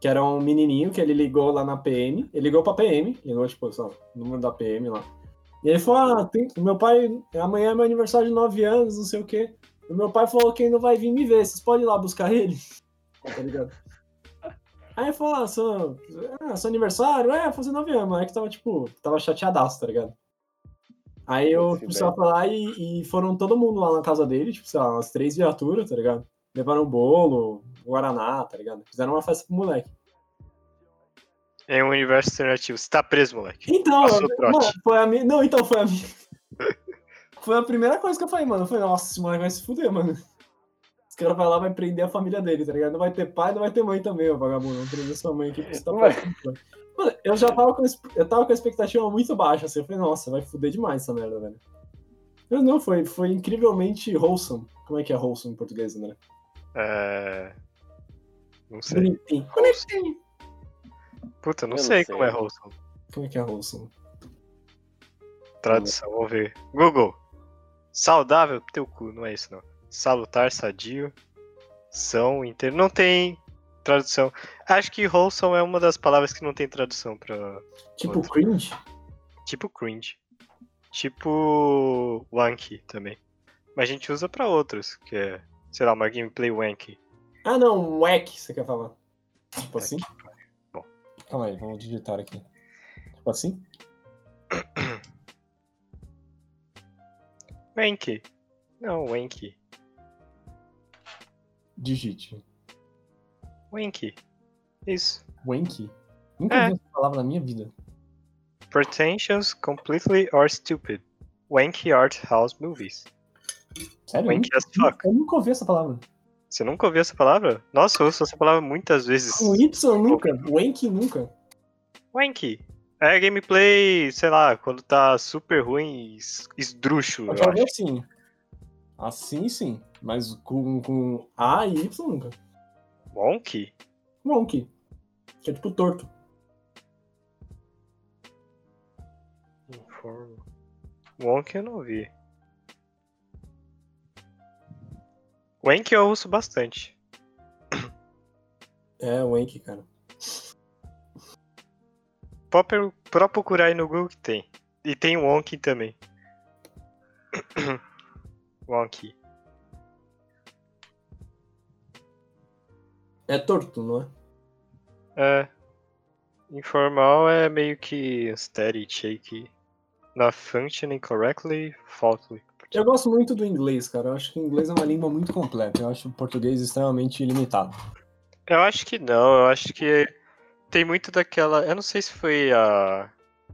Que era um menininho que ele ligou lá na PM. Ele ligou pra PM, ligou, tipo, só, o número da PM lá. E ele falou: Ah, tem, meu pai, amanhã é meu aniversário de 9 anos, não sei o quê. O meu pai falou que ainda vai vir me ver, vocês podem ir lá buscar ele? Tá ligado? Aí ele falou: Ah, seu, ah, seu aniversário? É, fazer 9 anos. Aí que tava, tipo, tava chateadaço, tá ligado? Aí eu fui lá e, e foram todo mundo lá na casa dele, tipo, sei lá, umas três viaturas, tá ligado? Levaram bolo, Guaraná, tá ligado? Fizeram uma festa pro moleque. Em um universo alternativo. Você tá preso, moleque. Então, mano, foi a minha. Não, então foi a minha. foi a primeira coisa que eu falei, mano. Eu falei, nossa, esse moleque vai se fuder, mano. Esse cara vai lá, vai prender a família dele, tá ligado? Não vai ter pai, não vai ter mãe também, ô vagabundo. Não prender sua mãe aqui porque você tá passando. Mano, eu já tava com, eu tava com a expectativa muito baixa, assim. Eu falei, nossa, vai fuder demais essa merda, velho. Mas não, foi, foi incrivelmente wholesome. Como é que é wholesome em português, André? É... Não sei. Bonitinho. Bonitinho. Puta, não Eu não sei, sei. como é wholesome. Como é que é wholesome? Tradução, vamos ver. Google. Saudável, teu cu, não é isso não. Salutar, sadio, são, inteiro. Não tem tradução. Acho que wholesome é uma das palavras que não tem tradução pra. Tipo Outro. cringe? Tipo cringe. Tipo wanky também. Mas a gente usa pra outros, que é, sei lá, uma gameplay wanky. Ah, não, wack, você quer falar? Tipo assim? Bom. Calma aí, vamos digitar aqui. Tipo assim? Wanky. Não, wanky. Digite. Wanky. Isso. Wanky? Nunca É. vi essa palavra na minha vida. Pretentious, completely or stupid. Wanky art house movies. Sério? Wanky as fuck. eu nunca ouvi essa palavra. Você nunca ouviu essa palavra? Nossa, eu ouço essa palavra muitas vezes. Com Y nunca. Wanky nunca. Wanky. É gameplay, sei lá, quando tá super ruim, es- esdrúxulo, Eu acho. assim. Assim sim. Mas com, com A e Y nunca. Wonky? Wonky. Que é tipo torto. Wonky eu não vi. Wanky eu uso bastante. É, Wanky, cara. Pode pode procurar aí no Google que tem. E tem Wonky também. Wonky. É torto, não é? É. Informal é meio que steady, shaky. Not functioning correctly, faultly. Eu gosto muito do inglês, cara. Eu acho que o inglês é uma língua muito completa. Eu acho o português extremamente limitado. Eu acho que não, eu acho que tem muito daquela. Eu não sei se foi a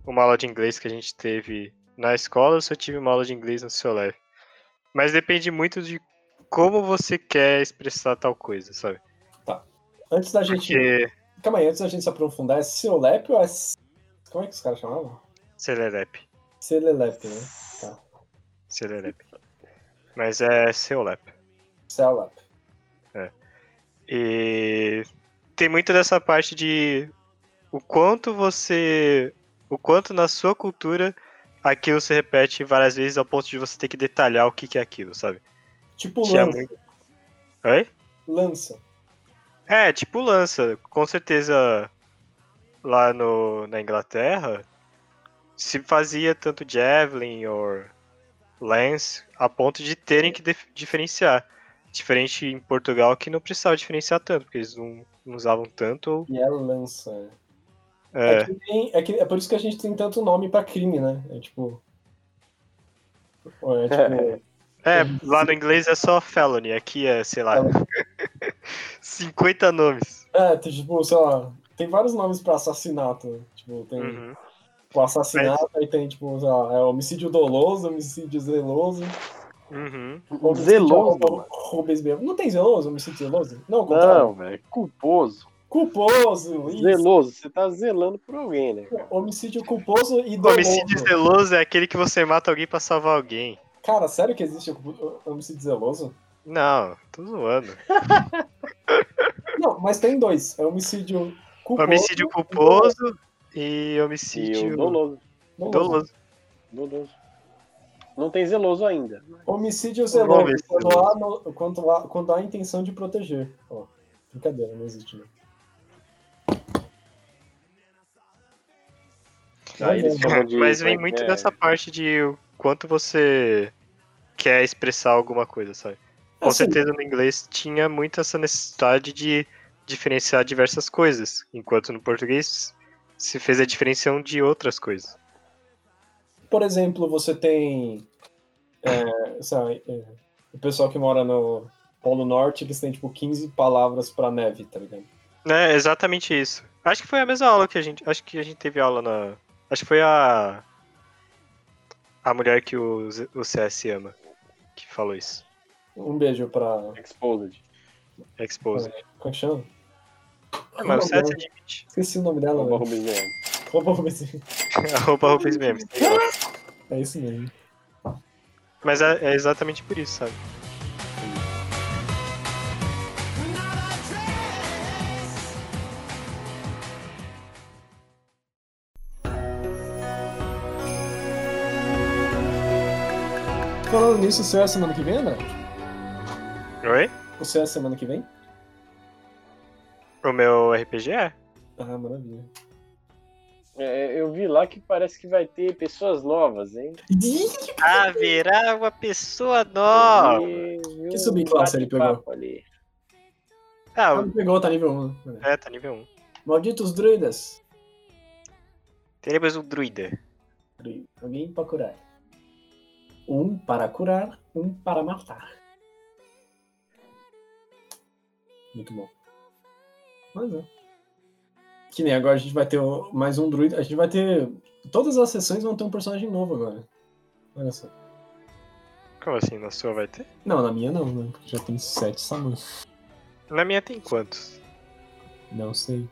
uma aula de inglês que a gente teve na escola ou se eu tive uma aula de inglês no seu leve. Mas depende muito de como você quer expressar tal coisa, sabe? Antes da gente. Porque. Calma aí, antes da gente se aprofundar, é Ceolep ou é. Como é que os caras chamavam? Celelep. Celelep, né? Celelep. Mas é Ceolep. Celep. E tem muito dessa parte de o quanto você. O quanto na sua cultura aquilo se repete várias vezes ao ponto de você ter que detalhar o que, que é aquilo, sabe? Tipo Que é lança. muito- Oi? Lança. É, tipo lança. Com certeza lá no, na Inglaterra se fazia tanto javelin ou lance a ponto de terem que dif- diferenciar. Diferente em Portugal que não precisava diferenciar tanto, porque eles não, não usavam tanto. ou- E é lança. É. É, que tem- é, que- é por isso que a gente tem tanto nome pra crime, né? É tipo. É tipo. é, lá no inglês é só felony, aqui é, sei lá, 50 nomes. É, tem, tipo, sei lá. Tem vários nomes pra assassinato. Tipo, tem Uhum. O assassinato, aí tem, tipo, sei lá, é homicídio doloso, homicídio zeloso. Uhum. homicídio Zeloso. Não tem zeloso? Homicídio zeloso? Não. Não, velho. Culposo. Culposo, isso. Zeloso. Você tá zelando por alguém, né? cara? Homicídio culposo e doloso. Homicídio zeloso é aquele que você mata alguém pra salvar alguém. Cara, sério que existe homicídio zeloso? Não, tô zoando. Não, mas tem dois. É homicídio culposo, Homicídio culposo e E homicídio o doloso. doloso. Doloso. Não tem zeloso ainda. Homicídio zeloso, Homicídio quando há, no- quando, há, quando há intenção de proteger. Ó, brincadeira, não existe. Né? Aí eles chamam de- Mas vem é muito é? dessa parte de o quanto você quer expressar alguma coisa, sabe? Com Assim, certeza no inglês tinha muito essa necessidade de diferenciar diversas coisas, enquanto no português se fez a diferenciação de outras coisas. Por exemplo, você tem é, sabe, é, o pessoal que mora no Polo Norte, eles têm tipo 15 palavras pra neve, tá ligado? É exatamente isso. Acho que foi a mesma aula que a gente. Acho que a gente teve aula na. Acho que foi a. A mulher que o, o CS ama. Que falou isso. Um beijo pra. Exposed. Expose. Como é que chama? É, mas o Arroba- admite. Esqueci o nome dela, Arroba. Rubens Leandro. Arroba Rubens. Arroba Rubens Memes. É isso mesmo. Mas é, é exatamente por isso, sabe? Falando nisso, o seu é semana que vem, André? Oi? O seu é semana que vem? O meu RPG é? Ah, maravilha. É, eu vi lá que parece que vai ter pessoas novas, hein? Haverá uma pessoa nova! E- Que subclasse ele pegou? ali. Ah, Não pegou, tá nível 1. né? é, tá nível 1. Malditos druidas. Teremos um druida. Druida. Alguém pra curar. Um para curar, um para matar. Muito bom. Mas é. Que nem agora a gente vai ter mais um druida. A gente vai ter. Todas as sessões vão ter um personagem novo agora. Olha só. Como assim? Na sua vai ter? Não, na minha não, né? Porque já tem sete Samus. Na minha tem quantos? Não sei.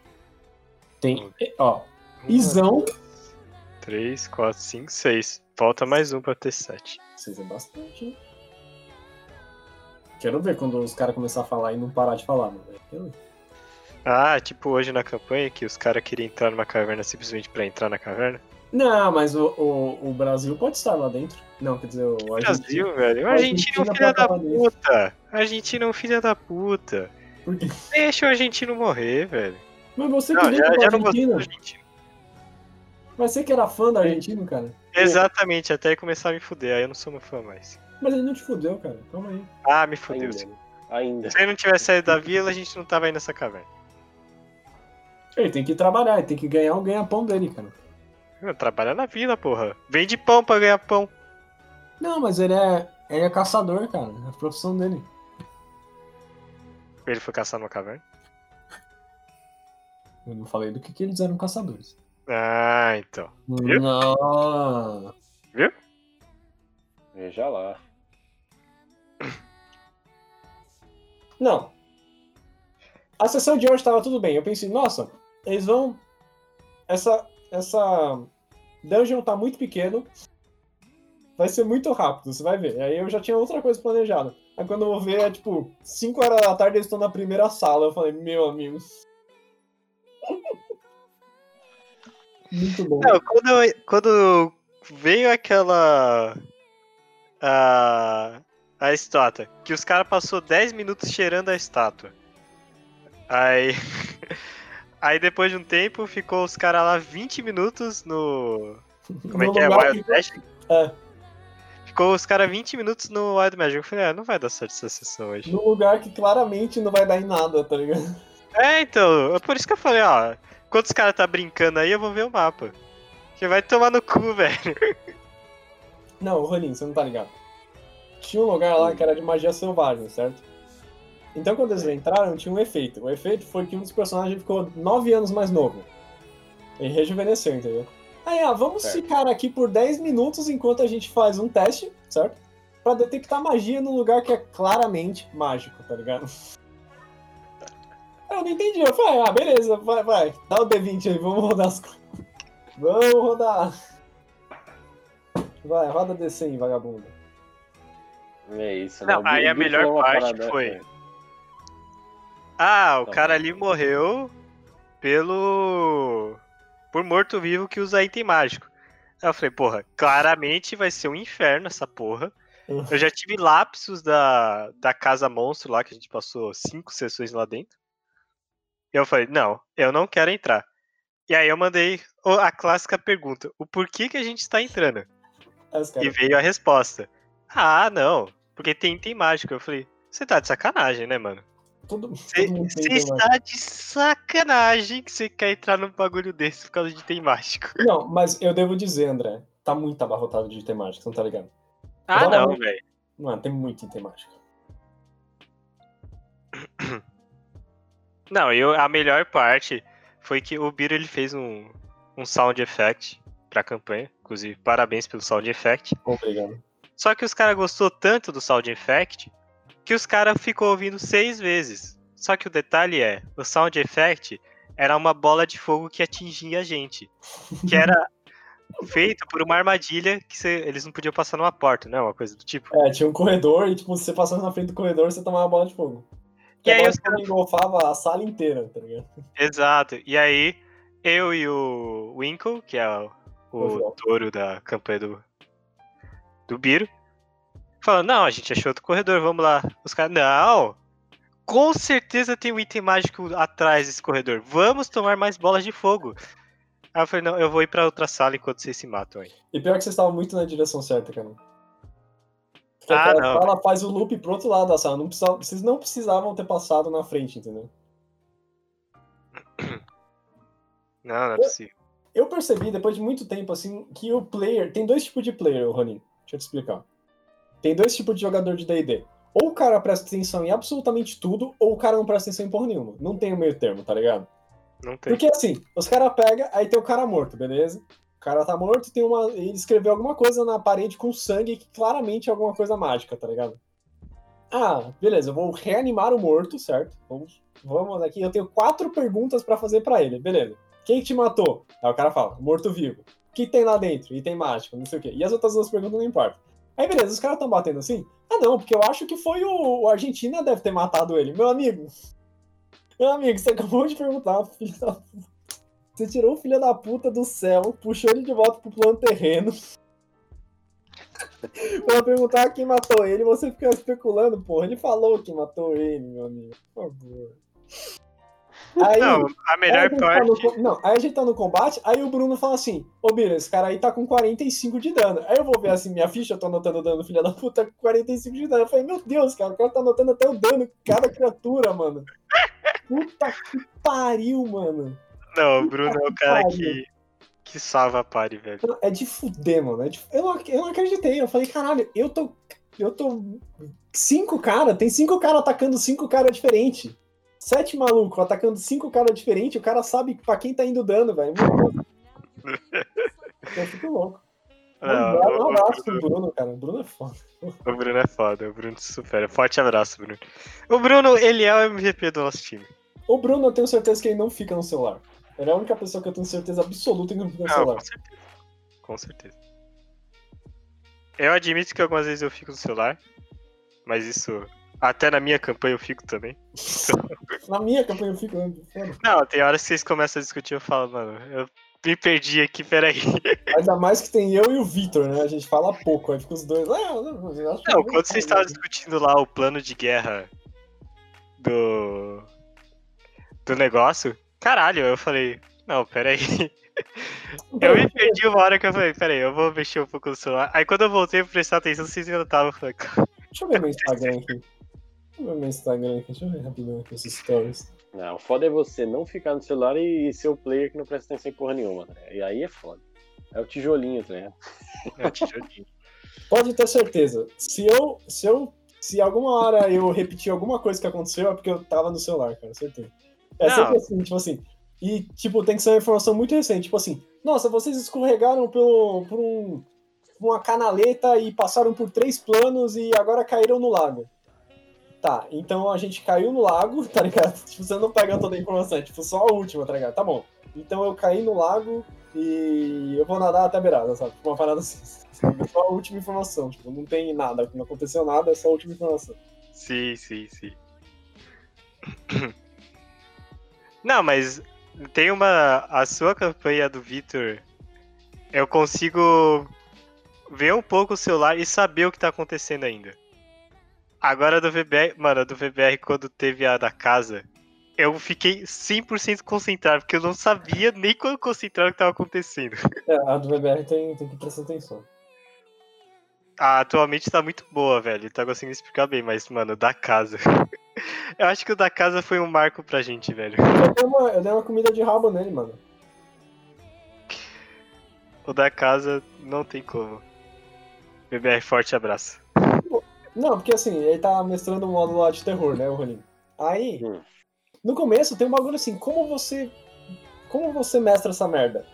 Tem. Ó. Izão. 3, 4, 5, 6. Falta mais um pra ter 7. Vocês é bastante, hein? Quero ver quando os caras começarem a falar e não parar de falar, mano. Quero ver. Ah, tipo hoje na campanha que os caras queriam entrar numa caverna simplesmente pra entrar na caverna? Não, mas o, o, o Brasil pode estar lá dentro. Não, quer dizer, o Argentina. Brasil, velho. O argentino é um Argentina filho da puta. Argentino é um filho da puta. Por quê? Deixa o argentino morrer, velho. Mas você que Não, veio já, pra já não Argentina. argentino. Mas você que era fã do argentino, cara. Exatamente, até ele começar a me fuder. Aí eu não sou meu fã mais. Mas ele não te fudeu, cara. Calma aí. Ah, me fudeu. Ainda. Ainda. Se ele não tivesse saído da vila, a gente não tava aí nessa caverna. Ele tem que trabalhar, ele tem que ganhar o ganha-pão dele, cara. Eu trabalho na vila, porra. Vende pão pra ganhar pão. Não, mas ele é. Ele é caçador, cara. É a profissão dele. Ele foi caçar numa caverna. Eu não falei do que, que eles eram caçadores. Ah, então. Viu? Não. Veja lá. Não. A sessão de hoje estava tudo bem. Eu pensei, nossa, eles vão. Essa. Essa. Dungeon tá muito pequeno. Vai ser muito rápido, você vai ver. Aí eu já tinha outra coisa planejada. Aí quando eu vou ver, é tipo, 5 horas da tarde eles estão na primeira sala. Eu falei, meu amigo. muito bom. Não, quando, eu- quando veio aquela. A. A estátua. Que os caras passou 10 minutos cheirando a estátua. Aí. Aí depois de um tempo ficou os caras lá 20 minutos no. Como é que é? Wild Magic? É. Ficou os caras 20 minutos no Wild Magic. Eu falei, ah, não vai dar certo essa sessão hoje. Num lugar que claramente não vai dar em nada, tá ligado? É, então, é por isso que eu falei, ó. Quando os caras tá brincando aí, eu vou ver o mapa. Que vai tomar no cu, velho. Não, Ronin, você não tá ligado. Tinha um lugar lá que era de magia selvagem, certo? Então quando eles entraram, tinha um efeito. O efeito foi que um dos personagens ficou 9 anos mais novo. Ele rejuvenesceu, entendeu? Aí, ah, vamos Certo. ficar aqui por 10 minutos enquanto a gente faz um teste, certo? Pra detectar magia num lugar que é claramente mágico, tá ligado? Eu não entendi. Eu falei, ah, beleza, vai, vai. Dá o D20 aí, vamos rodar as coisas. Vamos rodar. Vai, roda D100, vagabundo. É isso. Não, né? Aí a melhor parte parada- foi- é. Ah, o Tá cara ali morreu. pelo. por morto-vivo que usa item mágico. Aí eu falei, porra, claramente vai ser um inferno essa porra. Eu já tive lapsos da, da Casa Monstro lá, que a gente passou cinco sessões lá dentro. E eu falei, não, eu não quero entrar. E aí eu mandei a clássica pergunta: o porquê que a gente está entrando? Os E veio a resposta. Ah, não, porque tem item mágico. Eu falei, você tá de sacanagem, né, mano? Todo, Você está de sacanagem que você quer entrar num bagulho desse por causa de item mágico. Não, mas eu devo dizer, André, tá muito abarrotado de item mágico, você não tá ligado? Ah, Agora- não, velho. Mano, tem muito item mágico. Não, eu, a melhor parte foi que o Biro ele fez um, um sound effect pra campanha. Inclusive, parabéns pelo sound effect. Obrigado. Só que os caras gostou tanto do sound effect que os caras ficou ouvindo seis vezes. Só que o detalhe é, o sound effect era uma bola de fogo que atingia a gente. Que era feito por uma armadilha que eles não podiam passar numa porta, né? Uma coisa do tipo. É, tinha um corredor e, tipo, se você passasse na frente do corredor, você tomava uma bola de fogo. E aí a bola os fogo engolfava a sala inteira, tá ligado? Exato. E aí, eu e o Winkle, que é o, O touro da campanha do, do Biro, falando, não, a gente achou outro corredor, vamos lá. Os caras, não! Com certeza tem um item mágico atrás desse corredor. Vamos tomar mais bolas de fogo. Aí eu falei, não, eu vou ir pra outra sala enquanto vocês se matam aí. E pior que vocês estavam muito na direção certa, cara. Porque Ah, aquela não. sala faz o loop pro outro lado da sala. Não precisava, vocês não precisavam ter passado na frente, entendeu? Não, não é possível. Eu percebi, depois de muito tempo, assim, que o player. Tem dois tipos de player, Ronin. Deixa eu te explicar. Tem dois tipos de jogador de DD. Ou o cara presta atenção em absolutamente tudo, ou o cara não presta atenção em porra nenhuma. Não tem o meio termo, tá ligado? Não tem. Porque assim, os caras pegam, aí tem o cara morto, beleza? O cara tá morto, tem uma. Ele escreveu alguma coisa na parede com sangue que claramente é alguma coisa mágica, tá ligado? Ah, beleza, eu vou reanimar o morto, certo? Vamos, vamos aqui. Eu tenho quatro perguntas pra fazer pra ele, beleza. Quem que te matou? Aí o cara fala, morto-vivo. O que tem lá dentro? Item mágico, não sei o quê. E as outras duas perguntas não importam. Aí beleza, os caras tão batendo assim? Ah não, porque eu acho que foi o, o Argentina deve ter matado ele. Meu amigo, meu amigo, você acabou de perguntar, filho da puta. Você tirou o filho da puta do céu, puxou ele de volta pro plano terreno. pra perguntar quem matou ele, você fica especulando, porra. Ele falou que matou ele, meu amigo. Por favor. Aí, Não, a aí melhor a gente tá parte. no co- não, aí a gente tá no combate, aí o Bruno fala assim: Ô Bira, esse cara aí tá com 45 de dano. Aí eu vou ver assim, minha ficha, eu tô anotando dano, filha da puta, com 45 de dano. Eu falei, meu Deus, cara, o cara tá anotando até o dano de cada criatura, mano. Puta que pariu, mano. Não, o Bruno é o cara pariu. que, que salva a party, velho. É de fuder, mano. É de- Eu, não, eu não acreditei. Eu falei, caralho, eu tô. Eu tô. Cinco caras, tem cinco caras atacando cinco caras diferentes. Sete malucos atacando cinco caras diferentes, o cara sabe pra quem tá indo dano, velho. Eu fico louco. Um Não, abraço, um abraço pro Bruno, cara. O Bruno é foda. O Bruno é foda, o Bruno te supera. Forte abraço, Bruno. O Bruno, ele é o MVP do nosso time. O Bruno, eu tenho certeza que ele não fica no celular. Ele é a única pessoa que eu tenho certeza absoluta que não fica no Não, celular. com certeza. Com certeza. Eu admito que algumas vezes eu fico no celular, mas isso. Até na minha campanha eu fico também. Na minha campanha eu fico. né? Foda. Não, tem horas que vocês começam a discutir, eu falo, mano, eu me perdi aqui, peraí. Ainda mais que tem eu e o Vitor, né? A gente fala pouco, aí fica os dois. Ah, eu não, quando vocês estavam discutindo lá o plano de guerra do. do negócio, caralho, eu falei, não, peraí. Eu me perdi uma hora que eu falei, peraí, eu vou mexer um pouco no celular. Aí quando eu voltei pra prestar atenção, vocês ainda estavam, cara, Deixa eu ver meu Instagram aqui. Ver meu Instagram aqui. Deixa eu ver rapidão aqui esses stories. Não, o foda é você não ficar no celular e ser o player que não presta atenção em porra nenhuma, né? E aí é foda. É o tijolinho, tá ligado? é um tijolinho. Pode ter certeza. Se eu. Se eu. Se alguma hora eu repetir alguma coisa que aconteceu, é porque eu tava no celular, cara, certeza. É Não. sempre assim, tipo assim. E, tipo, tem que ser uma informação muito recente. Tipo assim, nossa, vocês escorregaram pelo, por um, uma canaleta e passaram por três planos e agora caíram no lago. Tá, então a gente caiu no lago, tá ligado? Tipo, você não pega toda a informação, é tipo só a última, tá ligado? Tá bom. Então eu caí no lago e eu vou nadar até a beirada, sabe? Tipo, Uma parada assim. Só a última informação, tipo, não tem nada, não aconteceu nada, é só a última informação. Sim, sim, sim. Não, mas tem uma. A sua campanha do Victor. Eu consigo ver um pouco o celular e saber o que tá acontecendo ainda. Agora do VBR. Mano, a do VBR quando teve a da casa. Eu fiquei 100% concentrado, porque eu não sabia nem quando concentrar o que tava acontecendo. É, a do VBR tem, tem que prestar atenção. Ah, atualmente tá muito boa, velho. Tá conseguindo explicar bem, mas, mano, da casa. eu acho que o da casa foi um marco pra gente, velho. Eu dei, uma, eu dei uma comida de rabo nele, mano. O da casa não tem como. BBR, forte abraço. Não, porque assim, ele tá mestrando um modo lá de terror, né, o Rolim? Aí, Hum. no começo tem um bagulho assim, como você. Como você mestra essa merda?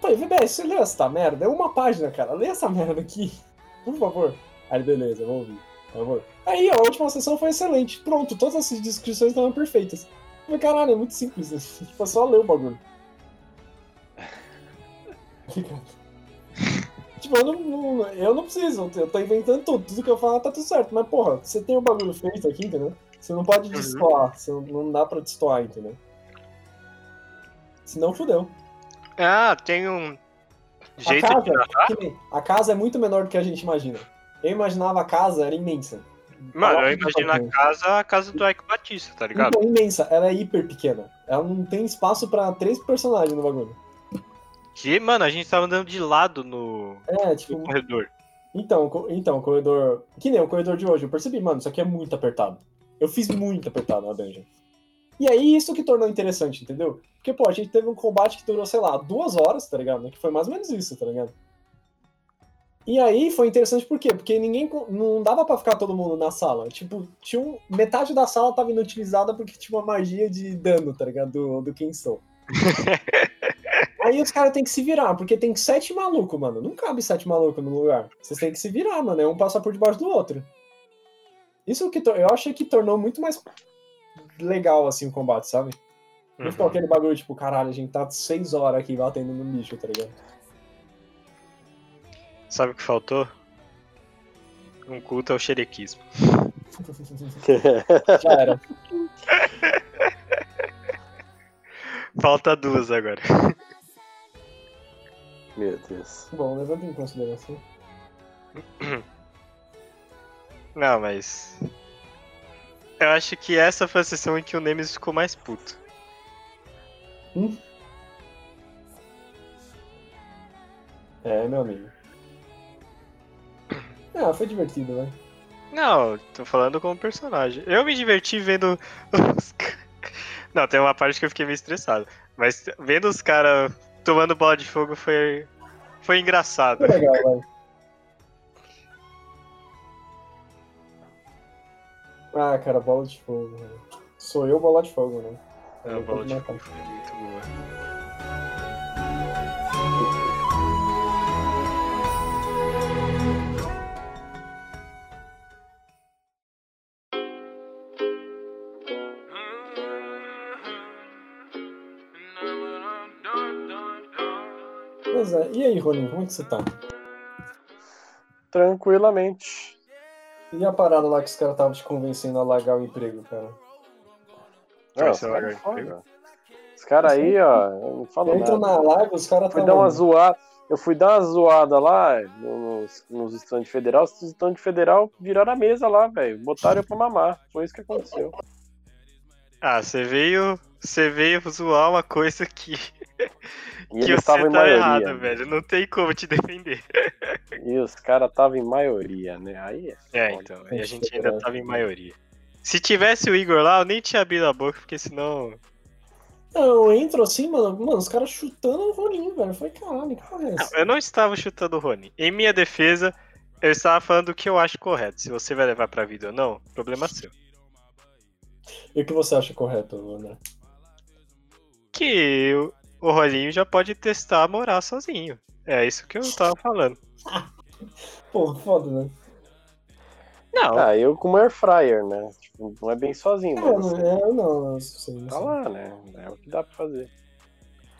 Falei, VBS, você lê essa merda? É uma página, cara. Lê essa merda aqui. Por favor. Aí, beleza, vou ouvir. Favor. Aí, a última sessão foi excelente. Pronto, todas as descrições estavam perfeitas. Falei, caralho, é muito simples. Tipo, é só ler o bagulho. Obrigado. Tipo, eu não, não- eu não preciso, eu tô inventando tudo. Tudo que eu falo tá tudo certo. Mas, porra, você tem o bagulho feito aqui, entendeu? Você não pode Uhum. destoar. Você não, não dá pra destoar, entendeu? Senão fudeu. Ah, tem um jeito a, de. casa, nem- a casa é muito menor do que a gente imagina. Eu imaginava a casa era imensa. Mano, eu Ela- imagino a casa, a casa do Ike Batista, tá ligado? Então, imensa, ela é hiper pequena. Ela não tem espaço pra três personagens no bagulho. Que, mano, a gente tava andando de lado no, É, no tipo, corredor. Então, então, o corredor. Que nem o corredor de hoje. Eu percebi, mano, isso aqui é muito apertado. Eu fiz muito apertado na dungeon. E aí, isso que tornou interessante, entendeu? Porque, pô, a gente teve um combate que durou, sei lá, duas horas, tá ligado? Que foi mais ou menos isso, tá ligado? E aí foi interessante por quê? Porque ninguém. Não dava pra ficar todo mundo na sala. Tipo, tinha um, metade da sala tava inutilizada porque tinha uma magia de dano, tá ligado? Do, do Kingston. Aí os caras têm que se virar, porque tem sete malucos, mano. Não cabe sete malucos no lugar. Vocês têm que se virar, mano. É um passar por debaixo do outro. Isso que eu achei que tornou muito mais legal, assim, o combate, sabe? Não ficou Uhum. aquele bagulho, tipo, caralho, a gente tá seis horas aqui batendo no bicho, tá ligado? Sabe o que faltou? Um culto ao xerequismo. Já era. Falta duas agora. Meu Deus. Bom, levando em consideração. Não, mas. Eu acho que essa foi a sessão em que o Nemesis ficou mais puto. É, meu amigo. Ah, foi divertido, né? Não, tô falando como personagem. Eu me diverti vendo os Não, tem uma parte que eu fiquei meio estressado. Mas vendo os caras tomando bola de fogo foi. Foi engraçado. Foi legal, velho. Ah, cara, bola de fogo, velho. Sou eu bola de fogo, né? Eu bola de matar. fogo foi muito boa. Pois é. E aí, Ronin, como é que você tá? Tranquilamente. E a parada lá que os caras estavam te convencendo a largar o emprego, cara? Não, os ser caras emprego. Os caras aí, ó, eu não falo Entra nada. na live, os caras Fui estavam... dar uma zoada. Eu fui dar uma zoada lá nos, nos stands federal. Os stands federal viraram a mesa lá, velho. Botaram eu pra mamar. Foi isso que aconteceu. Ah, você veio. Você veio zoar uma coisa que, E que você estavam tá em maioria. errado, né? velho. Não tem como te defender. E os caras estavam em maioria, né? Aí é. É, então. E a gente ainda tava em maioria. Se tivesse o Igor lá, eu nem tinha abrido a boca, porque senão. Não, eu entro assim, mano, mano, os caras chutando o Ronin, velho. Foi caralho, que porra é Não, essa? eu não estava chutando o Rony. Em minha defesa, eu estava falando o que eu acho correto. Se você vai levar pra vida ou não, problema seu. E o que você acha correto, André? Que o, o Rolinho já pode testar morar sozinho. É isso que eu tava falando. Pô, foda, né? Não, Ah, eu com uma air fryer, né? Tipo, não é bem sozinho, É, mas não, assim, é, não, não, sei, não tá sei. lá, né? É o que dá pra fazer.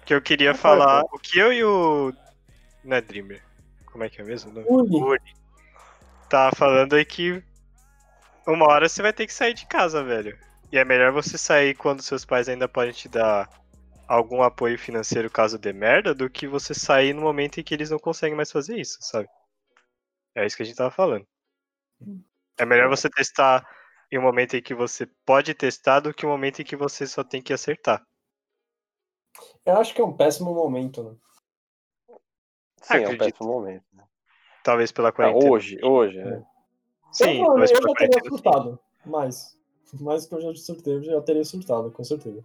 que eu queria Não falar. pode, O que eu e o. Não é Dreamer. Como é que é mesmo? o? Uli, Uri. Tava falando aí que uma hora você vai ter que sair de casa, velho. E é melhor você sair quando seus pais ainda podem te dar algum apoio financeiro caso dê merda do que você sair no momento em que eles não conseguem mais fazer isso, sabe? É isso que a gente tava falando. É melhor você testar em um momento em que você pode testar do que um momento em que você só tem que acertar. Eu acho que é um péssimo momento, né? Sim, é um Acredito. péssimo momento. Talvez pela quarentena. hoje, hoje, é. Sim, eu, eu pela já teria surtado, mas. Mais que eu já surtei, eu já teria surtado, com certeza.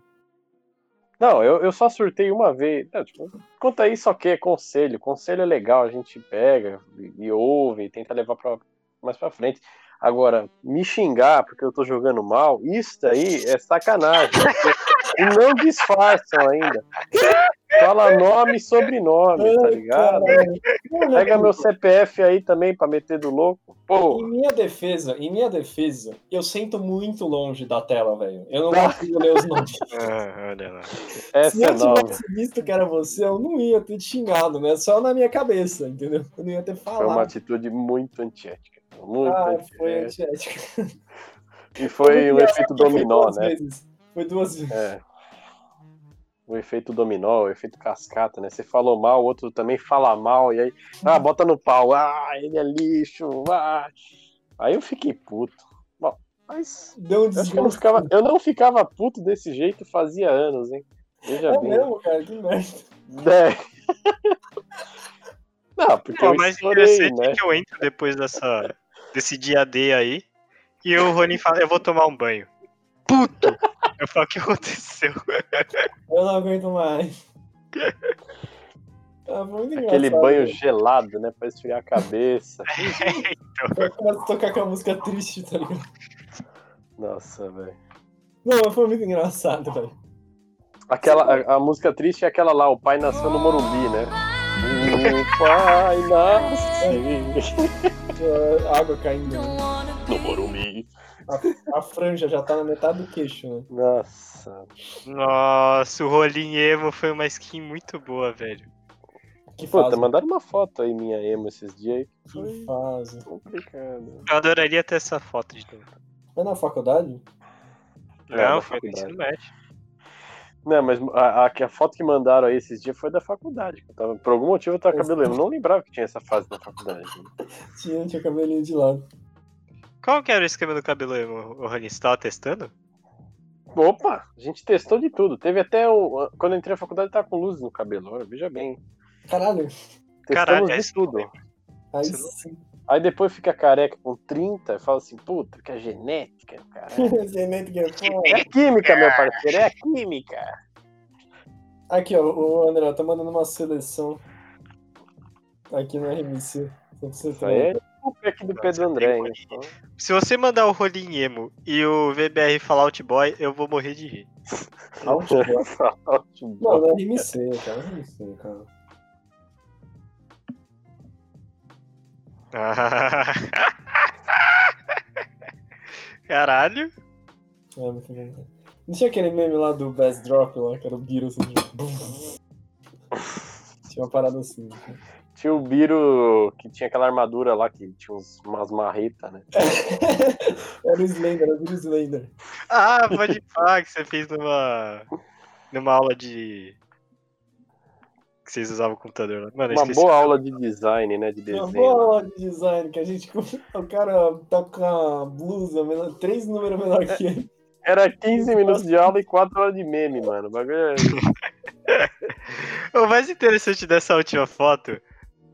Não, eu, eu só surtei uma vez. Não, tipo, quanto a isso, ok, é conselho. Conselho é legal, a gente pega e, e ouve e tenta levar pra, mais pra frente. Agora, me xingar porque eu tô jogando mal, isso daí é sacanagem. E não disfarçam ainda. Fala nome e sobrenome, tá ligado? Pega meu CPF aí também pra meter do louco. Pô, Em minha defesa, em minha defesa, eu sento muito longe da tela, velho. Eu não consigo ler os nomes. Ah, olha lá. Se essa eu é nova. tivesse visto que era você, eu não ia ter te xingado, né? Só na minha cabeça, entendeu? Eu não ia ter Foi uma falado. atitude muito antiética. Muito Ah, antiética. foi antiética. E foi um Engraçado efeito dominó, duas né? vezes. Foi duas vezes. É. O efeito dominó, o efeito cascata, né? Você falou mal, o outro também fala mal, e aí, ah, bota no pau, ah, ele é lixo, ah. Aí eu fiquei puto. Bom, mas Deu um eu acho que eu não ficava, eu não ficava puto desse jeito fazia anos, hein? Veja É bem. mesmo, cara, que merda. É. Não, porque Pô, eu o mais estourei, interessante né? é que eu entro depois dessa, desse dia D aí e o Ronin fala, eu vou tomar um banho. Puto! Eu falo, o que aconteceu? Eu não aguento mais. Foi muito Aquele banho gelado, né? Pra esfriar a cabeça. Eu começo a tocar aquela música triste, tá ligado? Nossa, velho. Não, mas foi muito engraçado, velho. Aquela, a, a música triste é aquela lá, o pai nasceu no Morumbi, né? O pai nasceu A água caindo. né? no Morumbi. A franja já tá na metade do queixo, né? Nossa. Nossa, o Rolim Emo foi uma skin muito boa, velho. Que Puta, fase. mandaram uma foto aí minha emo esses dias aí. que Foi fase. complicado. Eu adoraria ter essa foto de novo. Foi na faculdade? É, Não, foi no faculdade. ensino médio. Não, mas a, a, a foto que mandaram aí esses dias foi da faculdade. tava- por algum motivo eu tava cabelo emo. Não lembrava que tinha essa fase da faculdade. Tinha, tinha cabelinho de lado. Qual que era o esquema do cabelo emo, o Ronin? Você tava testando? Opa, a gente testou de tudo. Teve até o. Quando eu entrei na faculdade, tava com luzes no cabelo. Olha, veja bem. Caralho. Testamos Caralho, não tudo. Aí sim. Aí depois fica careca com 30 e fala assim, puta, que é genética, cara. Genética é. É a química, meu parceiro, é a química. Aqui, ó, o André tá mandando uma seleção aqui no RMC. Isso aí é o pack do Não, Pedro André, hein? Então, Se você mandar o Rolim Emo e o VBR Fallout Boy, eu vou morrer de rir. Outboy. Não, no RMC, cara. RMC, cara. Caralho. É, muito bom. Não tinha aquele meme lá do Best Drop lá, que era o Beatles assim, tipo, Tinha uma parada assim. Tinha o Biro que tinha aquela armadura lá que tinha uns, umas marretas, né? Era o Slender, era o Beatles Slender. Ah, pode falar que você fez numa. numa aula de. que vocês usavam o computador lá. Mano, eu Uma boa aula de design, né? De Uma desenho. boa aula de design, que a gente. O cara tá com a blusa menor, três números menor que ele. Era 15 minutos de aula e 4 horas de meme, mano. O bagulho é... O mais interessante dessa última foto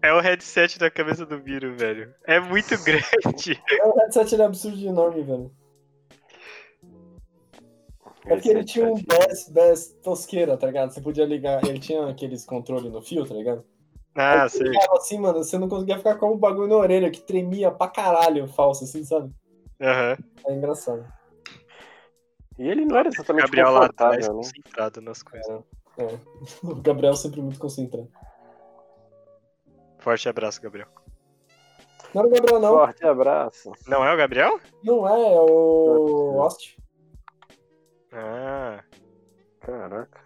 é o headset da cabeça do Biro, velho. É muito grande. O headset era absurdo de enorme, velho. É porque ele tinha um bass, bass tosqueira, tá ligado? Você podia ligar, ele tinha aqueles controles no fio, tá ligado? Ah, Aí sei. ligava assim, mano, você não conseguia ficar com o bagulho na orelha, que tremia pra caralho falso, assim, sabe? Aham. É engraçado. E ele não era O exatamente Gabriel lá atrás, confortável, né? concentrado nas coisas. É. O Gabriel sempre muito concentrado. Forte abraço, Gabriel. Não era o Gabriel, não. Forte abraço. Não é o Gabriel? Não é, é o Lost. Ah. Caraca.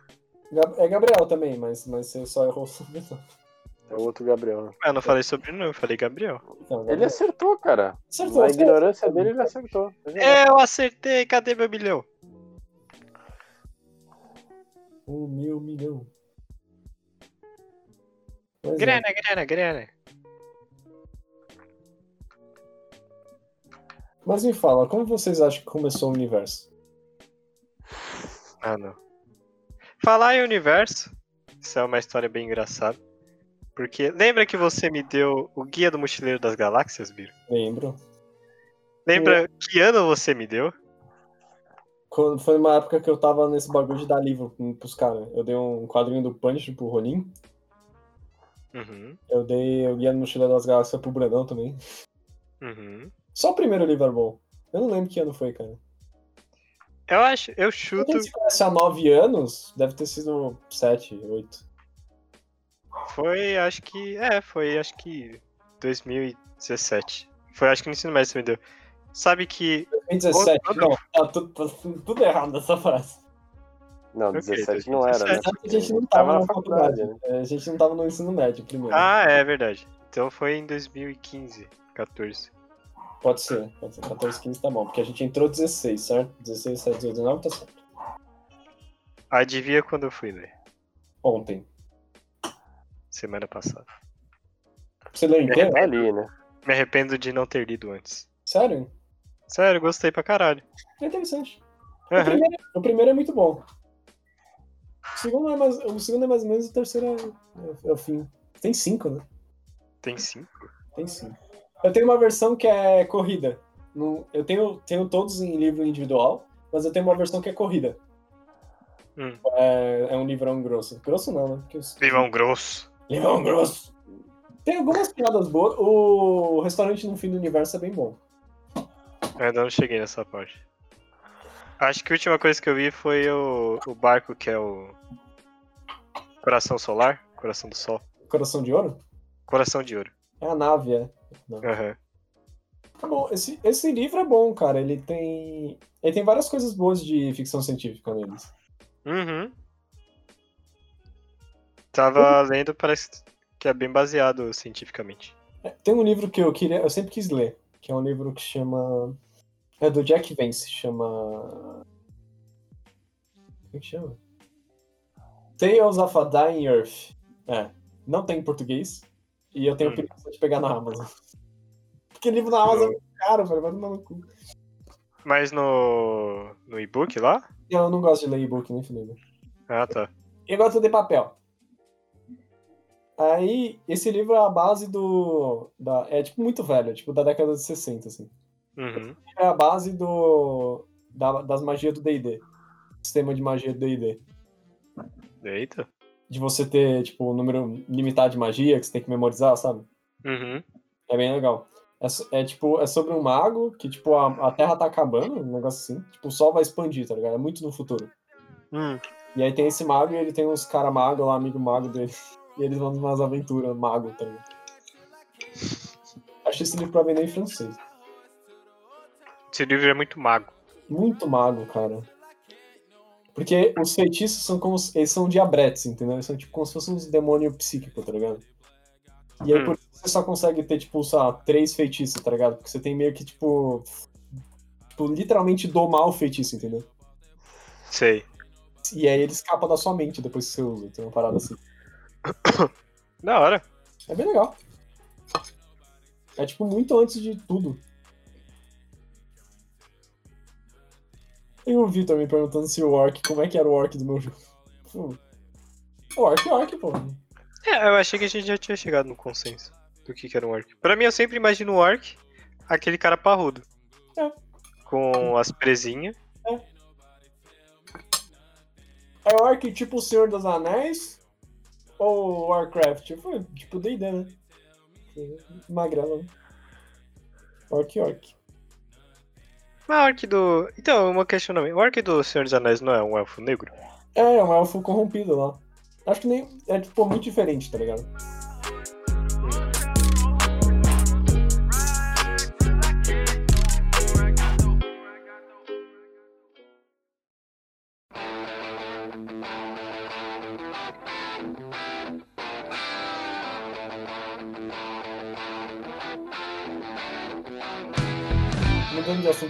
É Gabriel também, mas, mas você só errou o sobrenome. É o outro Gabriel. Eu não falei sobre não, eu falei Gabriel. Não, Ele acertou, cara. Acertou, Na acertou. ignorância dele, ele acertou. É, eu acertei, cadê meu milhão? Um mil milhão. Pois é. Grana, grana, grana. Mas me fala, como vocês acham que começou o universo? Ah, não. Falar em universo, isso é uma história bem engraçada. Porque lembra que você me deu o Guia do Mochileiro das Galáxias, Biro? Lembro. Lembra que ano você me deu? Quando, foi uma época que eu tava nesse bagulho de dar livro pros caras. Eu dei um quadrinho do Punch pro Ronin. Uhum, Eu dei o Guia no Mochileiro das Galáxias pro Brandão também. uhum. Só o primeiro livro era bom. Eu não lembro que ano foi, cara. Eu acho, eu Quando chuto. a gente se conhece há nove anos, deve ter sido sete, oito. Foi, acho que. É, foi, acho que 2017. Foi, acho que no ensino médio você me deu. Sabe que. 2017, Outro- não, tá tudo, tá tudo errado nessa frase. Não, Ok, 17 não era, né? 17 A gente não Tava tava na faculdade, faculdade, É, a gente não tava no ensino médio primeiro. Ah, é verdade. Então foi em 2015, 14. Pode ser, pode ser. 14, 15 tá bom, porque a gente entrou 16, certo? 16, 17, 18, 19 tá certo. Adivinha quando eu fui ler? Ontem. Semana passada. Você leu inteiro? Tá ali, né? Me arrependo de não ter lido antes. Sério? Sério, gostei pra caralho. É interessante. O, Aham. primeiro, o primeiro é muito bom. O segundo é mais, o segundo é mais ou menos, o terceiro é, é o fim. Tem cinco, né? Tem cinco? Tem cinco. Eu tenho uma versão que é corrida. Eu tenho, tenho todos em livro individual, mas eu tenho uma versão que é corrida. Hum. É, é um livrão grosso. Grosso não, né? Os- Limão grosso. Livrão grosso. Tem algumas piadas boas. O restaurante no fim do universo é bem bom. Eu ainda não cheguei nessa parte. Acho que a última coisa que eu vi foi o, o barco que é o. Coração Solar? Coração do Sol. Coração de Ouro? Coração de Ouro. É a nave, é. Aham. Tá bom, esse, esse livro é bom, cara. Ele tem. Ele tem várias coisas boas de ficção científica neles. Uhum. Tava lendo, parece que é bem baseado cientificamente. É, Tem um livro que eu queria. Eu sempre quis ler, que é um livro que chama. É do Jack Vance, chama. Como é que chama? Tales of a Dying Earth. É. Não tem em português. E eu tenho Hum. preguiça de pegar na Amazon. Porque livro na Amazon é muito caro, velho. Vai tomar no cu. Mas no. no e-book lá? Eu não gosto de ler e-book, nem fudendo. Ah, tá. Eu gosto de papel. Aí, esse livro é a base do. Da, é tipo muito velho, tipo da década de 60, assim. Uhum. É a base do. da- das magias do DD. Sistema de magia do DD. Eita. De você ter, tipo, um número limitado de magia que você tem que memorizar, sabe? Uhum. É bem legal. É, é, tipo, é sobre um mago que, tipo, a, a Terra tá acabando, um negócio assim. Tipo, o Sol vai expandir, tá ligado? É muito no futuro. Hum. E aí tem esse mago e ele tem uns cara mago lá, amigo mago dele. E eles vão numas aventuras mago, tá ligado? Achei esse livro pra vender em francês. Esse livro é muito mago. Muito mago, cara. Porque os feitiços são como. Eles são diabretes, entendeu? Eles são tipo como se fossem uns demônios psíquicos, tá ligado? E aí Hum. por isso você só consegue ter, tipo, sei lá, três feitiços, tá ligado? Porque você tem meio que, tipo. Tipo, literalmente domar o feitiço, entendeu? Sei. E aí ele escapa da sua mente depois que você usa. Tem uma parada assim. Da hora. É bem legal. É tipo muito antes de tudo. Tem o Vitor me perguntando se o Orc, como é que era o Orc do meu jogo. Pô, Orc, Orc, pô. É, eu achei que a gente já tinha chegado no consenso do que, que era um orc. Pra mim, eu sempre imagino o orc aquele cara parrudo. É. Com as presinhas. É Orc tipo o Senhor dos Anéis ou Warcraft? Tipo, tipo D&D, né? Magrela, né? Orc, Orc. Mas o orc do. Então, uma questionamento. O orc do Senhor dos Anéis não é um elfo negro? É, é um elfo corrompido lá. Acho que nem... É, tipo, muito diferente, tá ligado?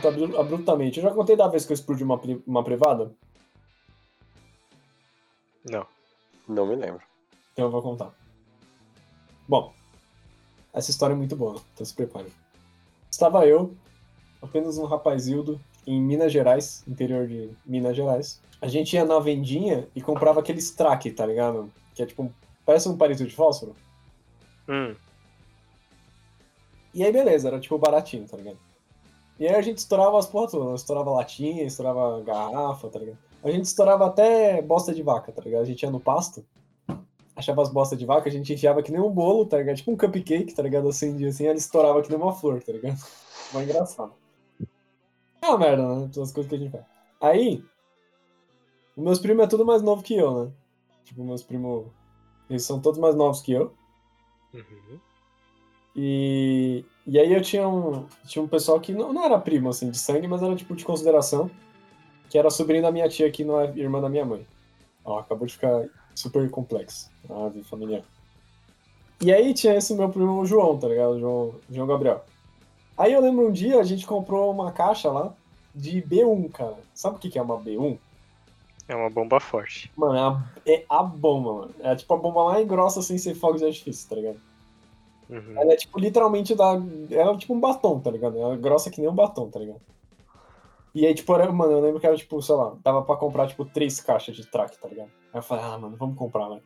Abruptamente. Eu já contei da vez que eu explodi uma, uma privada? Não. Não me lembro. Então eu vou contar. Bom, essa história é muito boa, então se prepare. Estava eu, apenas um rapazildo, em Minas Gerais, interior de Minas Gerais. A gente ia na vendinha e comprava aqueles track, tá ligado? Que é tipo, parece um palito de fósforo. Hum. E aí, beleza, era tipo baratinho, tá ligado? E aí a gente estourava as porra todas, estourava latinha, estourava garrafa, tá ligado? A gente estourava até bosta de vaca, tá ligado? A gente ia no pasto, achava as bostas de vaca, a gente enfiava que nem um bolo, tá ligado? Tipo um cupcake, tá ligado? Acendia assim, ela estourava que nem uma flor, tá ligado? Foi engraçado. É uma merda, né? Todas as coisas que a gente faz. Aí, meus primos é tudo mais novo que eu, né? Tipo, meus primos, eles são todos mais novos que eu. Uhum. E, e aí eu tinha um, tinha um pessoal que não, não era primo, assim, de sangue, mas era tipo de consideração, que era sobrinho da minha tia, que não é irmã da minha mãe. Ó, acabou de ficar super complexo, a árvore familiar. E aí tinha esse meu primo João, tá ligado? João, João Gabriel. Aí eu lembro um dia a gente comprou uma caixa lá de B1, cara. Sabe o que que é uma B1? É uma bomba forte. Mano, é a, é a bomba, mano. É tipo a bomba mais grossa sem ser fogos de artifício, tá ligado? Uhum. Ela é tipo literalmente da. Ela é tipo um batom, tá ligado? Ela é grossa que nem um batom, tá ligado? E aí, tipo, era, mano, eu lembro que era tipo, sei lá, dava pra comprar tipo três caixas de track, tá ligado? Aí eu falei, ah, mano, vamos comprar, né?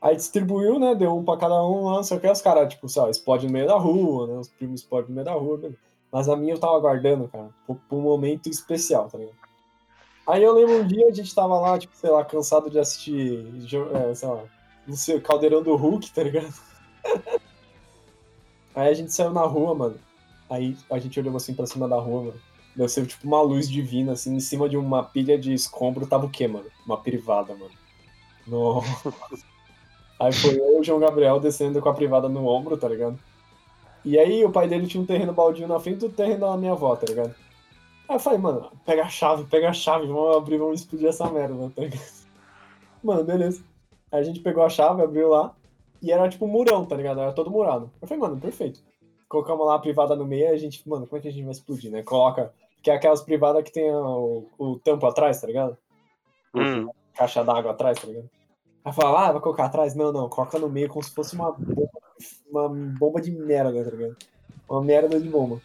Aí distribuiu, né? Deu um pra cada um lá, não sei o que, os caras, tipo, sei lá, explode no meio da rua, né? Os primos explodem no meio da rua, beleza. Mas a minha eu tava guardando, cara, pra um momento especial, tá ligado? Aí eu lembro um dia a gente tava lá, tipo, sei lá, cansado de assistir, é, sei lá, não sei, Caldeirão do Hulk, tá ligado? Aí a gente saiu na rua, mano. Aí a gente olhou assim pra cima da rua, mano. Deve ser tipo uma luz divina, assim, em cima de uma pilha de escombro tava o quê, mano? Uma privada, mano. Nossa. Aí foi eu e o João Gabriel descendo com a privada no ombro, tá ligado? E aí o pai dele tinha um terreno baldio na frente do terreno da minha avó, tá ligado? Aí eu falei, mano, pega a chave, pega a chave, vamos abrir, vamos explodir essa merda, tá ligado? Mano, beleza. Aí a gente pegou a chave, abriu lá, e era tipo um murão, tá ligado? Era todo murado. Eu falei, mano, perfeito. Colocamos lá a privada no meio, e a gente, mano, como é que a gente vai explodir, né? Coloca, que é aquelas privadas que tem o, o tampo atrás, tá ligado? Hum. Caixa d'água atrás, tá ligado? Aí fala, ah, vai colocar atrás? Não, não, coloca no meio como se fosse uma bomba, uma bomba de merda, tá ligado? Uma merda de bomba.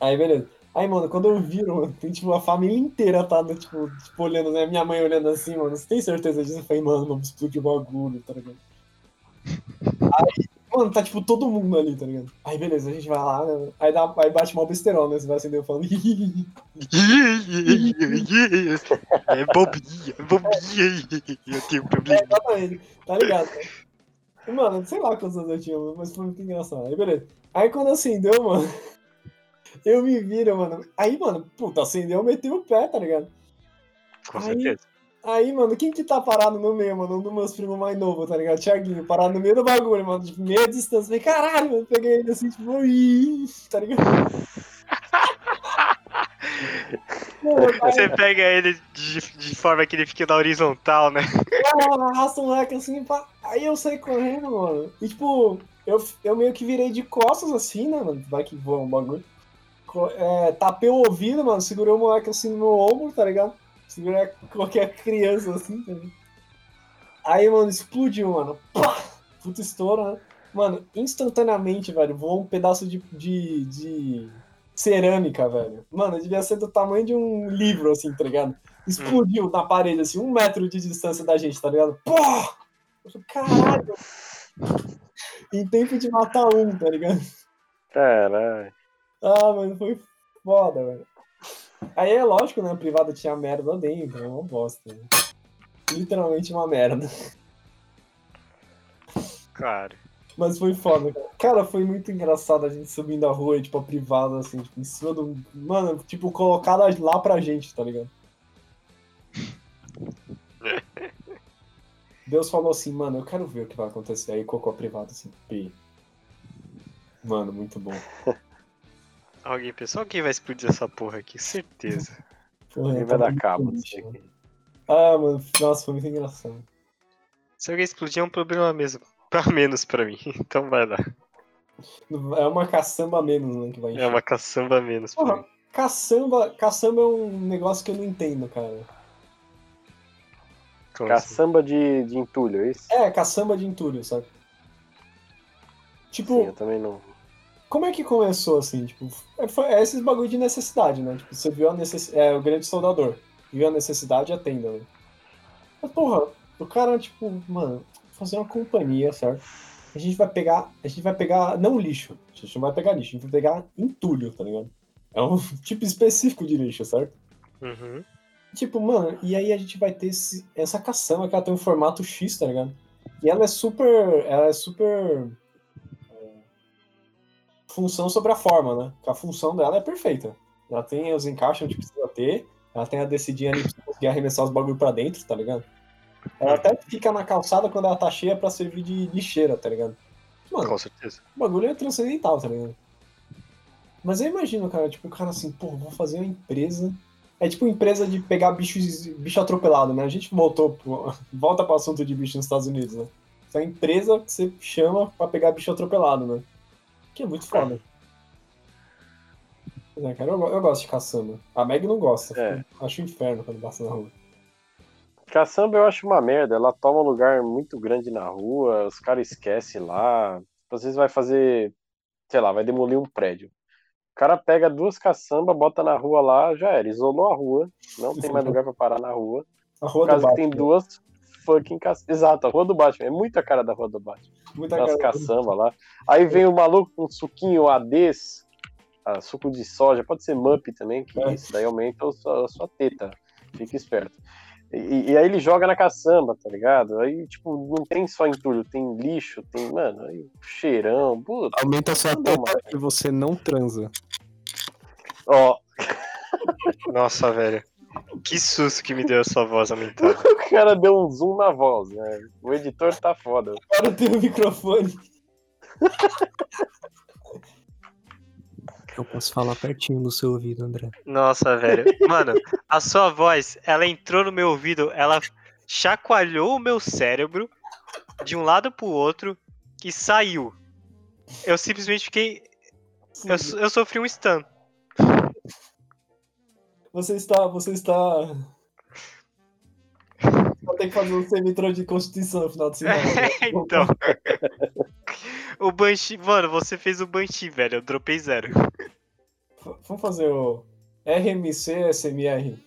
Aí, beleza. Aí, mano, quando eu viro, mano, tem tipo a família inteira tá, né, tipo, tipo, olhando, né? Minha mãe olhando assim, mano. Você tem certeza disso? Eu falei, mano, vamos explodir o bagulho, tá ligado? Aí, mano, tá tipo todo mundo ali, tá ligado? Aí, beleza, a gente vai lá, né? Aí, dá, aí bate mal besterol, né? Você vai acender falando. É bobinha, é bobinha. Eu tenho um problema. Exatamente, tá ligado? né? E, Mano, sei lá quantos anos eu tinha, mas foi muito engraçado. Aí, beleza. Aí quando acendeu, mano, eu me viro, mano. Aí, mano, puta, acendeu, eu meti o pé, tá ligado? Com Aí- certeza. Aí, mano, quem que tá parado no meio, mano? Um dos meus primos mais novos, tá ligado? Thiaguinho, parado no meio do bagulho, mano. Tipo, meia distância. Falei, caralho, mano. Peguei ele assim, tipo, ui, tá ligado? Você pega ele de, de forma que ele fique na horizontal, né? ela arrasta o moleque assim, pá. Aí eu saí correndo, mano. E tipo, eu, eu meio que virei de costas assim, né, mano? Vai que voa um bagulho. É, tapei o ouvido, mano. Segurei o moleque assim no meu ombro, tá ligado? Segurei qualquer criança assim, tá ligado? Aí, mano, explodiu, mano. Pá! Puta estouro, né? Mano, instantaneamente, velho, voou um pedaço de, de, de cerâmica, velho. Mano, devia ser do tamanho de um livro, assim, tá ligado? Explodiu na parede, assim, um metro de distância da gente, tá ligado? Pô! Caralho! em tempo de matar um, tá ligado? Caralho. Ah, mano, foi foda, velho. Aí é lógico, né? A privada tinha merda dentro, é uma bosta. Né? Literalmente uma merda. Claro. Mas foi foda, cara. Cara, foi muito engraçado a gente subindo a rua e, tipo, a privada, assim, tipo, em cima do. Mano, tipo, colocada lá pra gente, tá ligado? Deus falou assim, mano, eu quero ver o que vai acontecer. Aí colocou a privada assim, pi. Mano, muito bom. Alguém pensou alguém vai explodir essa porra aqui, certeza. Porra, Ele eu vai dar cabo disso aqui. Ah, mano, nossa, foi muito engraçado. Se alguém explodir é um problema mesmo. Pra menos pra mim. Então vai lá. É uma caçamba a menos, né, que vai encher. É uma caçamba a menos pra Porra. mim. Caçamba, caçamba é um negócio que eu não entendo, cara. Como assim? Caçamba de, de entulho, é isso? É, caçamba de entulho, sabe? Tipo, Sim, eu também não. Como é que começou assim? Tipo, é, foi, é esses bagulho de necessidade, né? Tipo, você viu a necessidade. É o grande soldador. Viu a necessidade atenda, né? Mas, porra, o cara, tipo, mano, fazer uma companhia, certo? A gente vai pegar. A gente vai pegar. Não lixo. A gente não vai pegar lixo, a gente vai pegar entulho, tá ligado? É um tipo específico de lixo, certo? Uhum. Tipo, mano, e aí a gente vai ter esse- essa caçamba que ela tem um formato X, tá ligado? E ela é super. Ela é super. Função sobre a forma, né? Que a função dela é perfeita. Ela tem os encaixes onde precisa ter, ela tem a decidinha ali pra conseguir arremessar os bagulho pra dentro, tá ligado? Ela até fica na calçada quando ela tá cheia pra servir de lixeira, tá ligado? Mano, Com certeza. o bagulho é transcendental, tá ligado? Mas eu imagino, cara, tipo, o cara assim, pô, vou fazer uma empresa. É tipo empresa de pegar bichos, bicho atropelado, né? A gente voltou, pro- volta pro assunto de bicho nos Estados Unidos, né? Essa é uma empresa que você chama pra pegar bicho atropelado, né? Que é muito foda. É, cara, eu, eu gosto de caçamba. A Meg não gosta. É. Acho um inferno quando passa na rua. Caçamba eu acho uma merda. Ela toma um lugar muito grande na rua, os caras esquecem lá. Às vezes vai fazer, sei lá, vai demolir um prédio. O cara pega duas caçambas, bota na rua lá, já era. Isolou a rua, não tem mais lugar pra parar na rua. A Por rua do que tem duas fucking. Exato, a rua do Batman. É muita cara da rua do Batman. Muita cara- caçambas lá. Aí vem o maluco com um suquinho ADs, ah, suco de soja, pode ser MUP também, que É. isso daí aumenta a sua, a sua teta. Fica esperto. E, e aí ele joga na caçamba, tá ligado? Aí, tipo, não tem só entulho, tem lixo, tem, mano, aí, cheirão, puta. Aumenta a sua teta e você não transa. Ó, Nossa, velho. Que susto que me deu a sua voz aumentada. o cara deu um zoom na voz, né? O editor tá foda. Agora tem o microfone. Eu posso falar pertinho no seu ouvido, André. Nossa, velho. Mano, a sua voz, ela entrou no meu ouvido, ela chacoalhou o meu cérebro de um lado pro outro e saiu. Eu simplesmente fiquei. Eu, eu sofri um stun. Você está. Você está. Vai ter que fazer um semitrô de constituição no final de semana. então. O Banshee. Mano, você fez o Banshee, velho. Eu dropei zero. Vamos fazer o RMC SMR.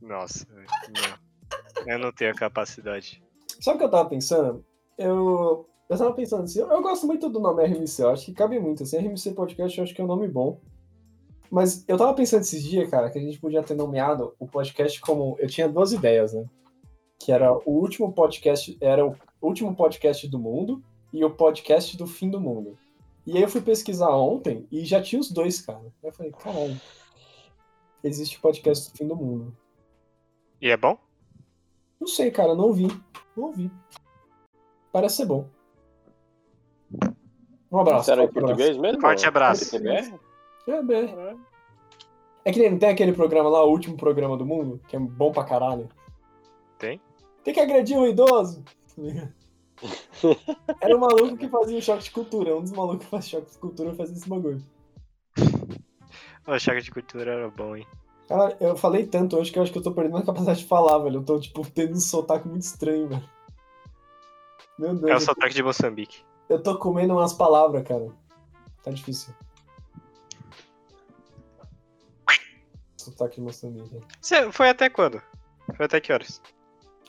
Nossa. Não. Eu não tenho a capacidade. Sabe o que eu tava pensando? Eu. Eu tava pensando assim, eu gosto muito do nome RMC, eu acho que cabe muito. Assim, RMC Podcast eu acho que é um nome bom. Mas eu tava pensando esses dias, cara, que a gente podia ter nomeado o podcast como. Eu tinha duas ideias, né? Que era o último podcast. Era o último podcast do mundo e o podcast do fim do mundo. E aí eu fui pesquisar ontem e já tinha os dois, cara. Eu falei, caralho. Existe o podcast do fim do mundo. E é bom? Não sei, cara, não vi. Não ouvi. Parece ser bom. Um abraço. Era em português mesmo? Forte abraço. É, bem. É que nem não tem aquele programa lá, o último programa do mundo, que é bom pra caralho. Tem? Tem que agredir um idoso. Era um maluco que fazia choque de cultura. Um dos malucos que faz choque de cultura fazia esse bagulho. O Chaga de Cultura era bom, hein? Cara, eu falei tanto hoje que eu acho que eu tô perdendo a capacidade de falar, velho. Eu tô, tipo, tendo um sotaque muito estranho, velho. Meu Deus. É o sotaque de Moçambique. Eu tô comendo umas palavras, cara. Tá difícil. Sotaque Moçambique. Você foi até quando? Foi até que horas?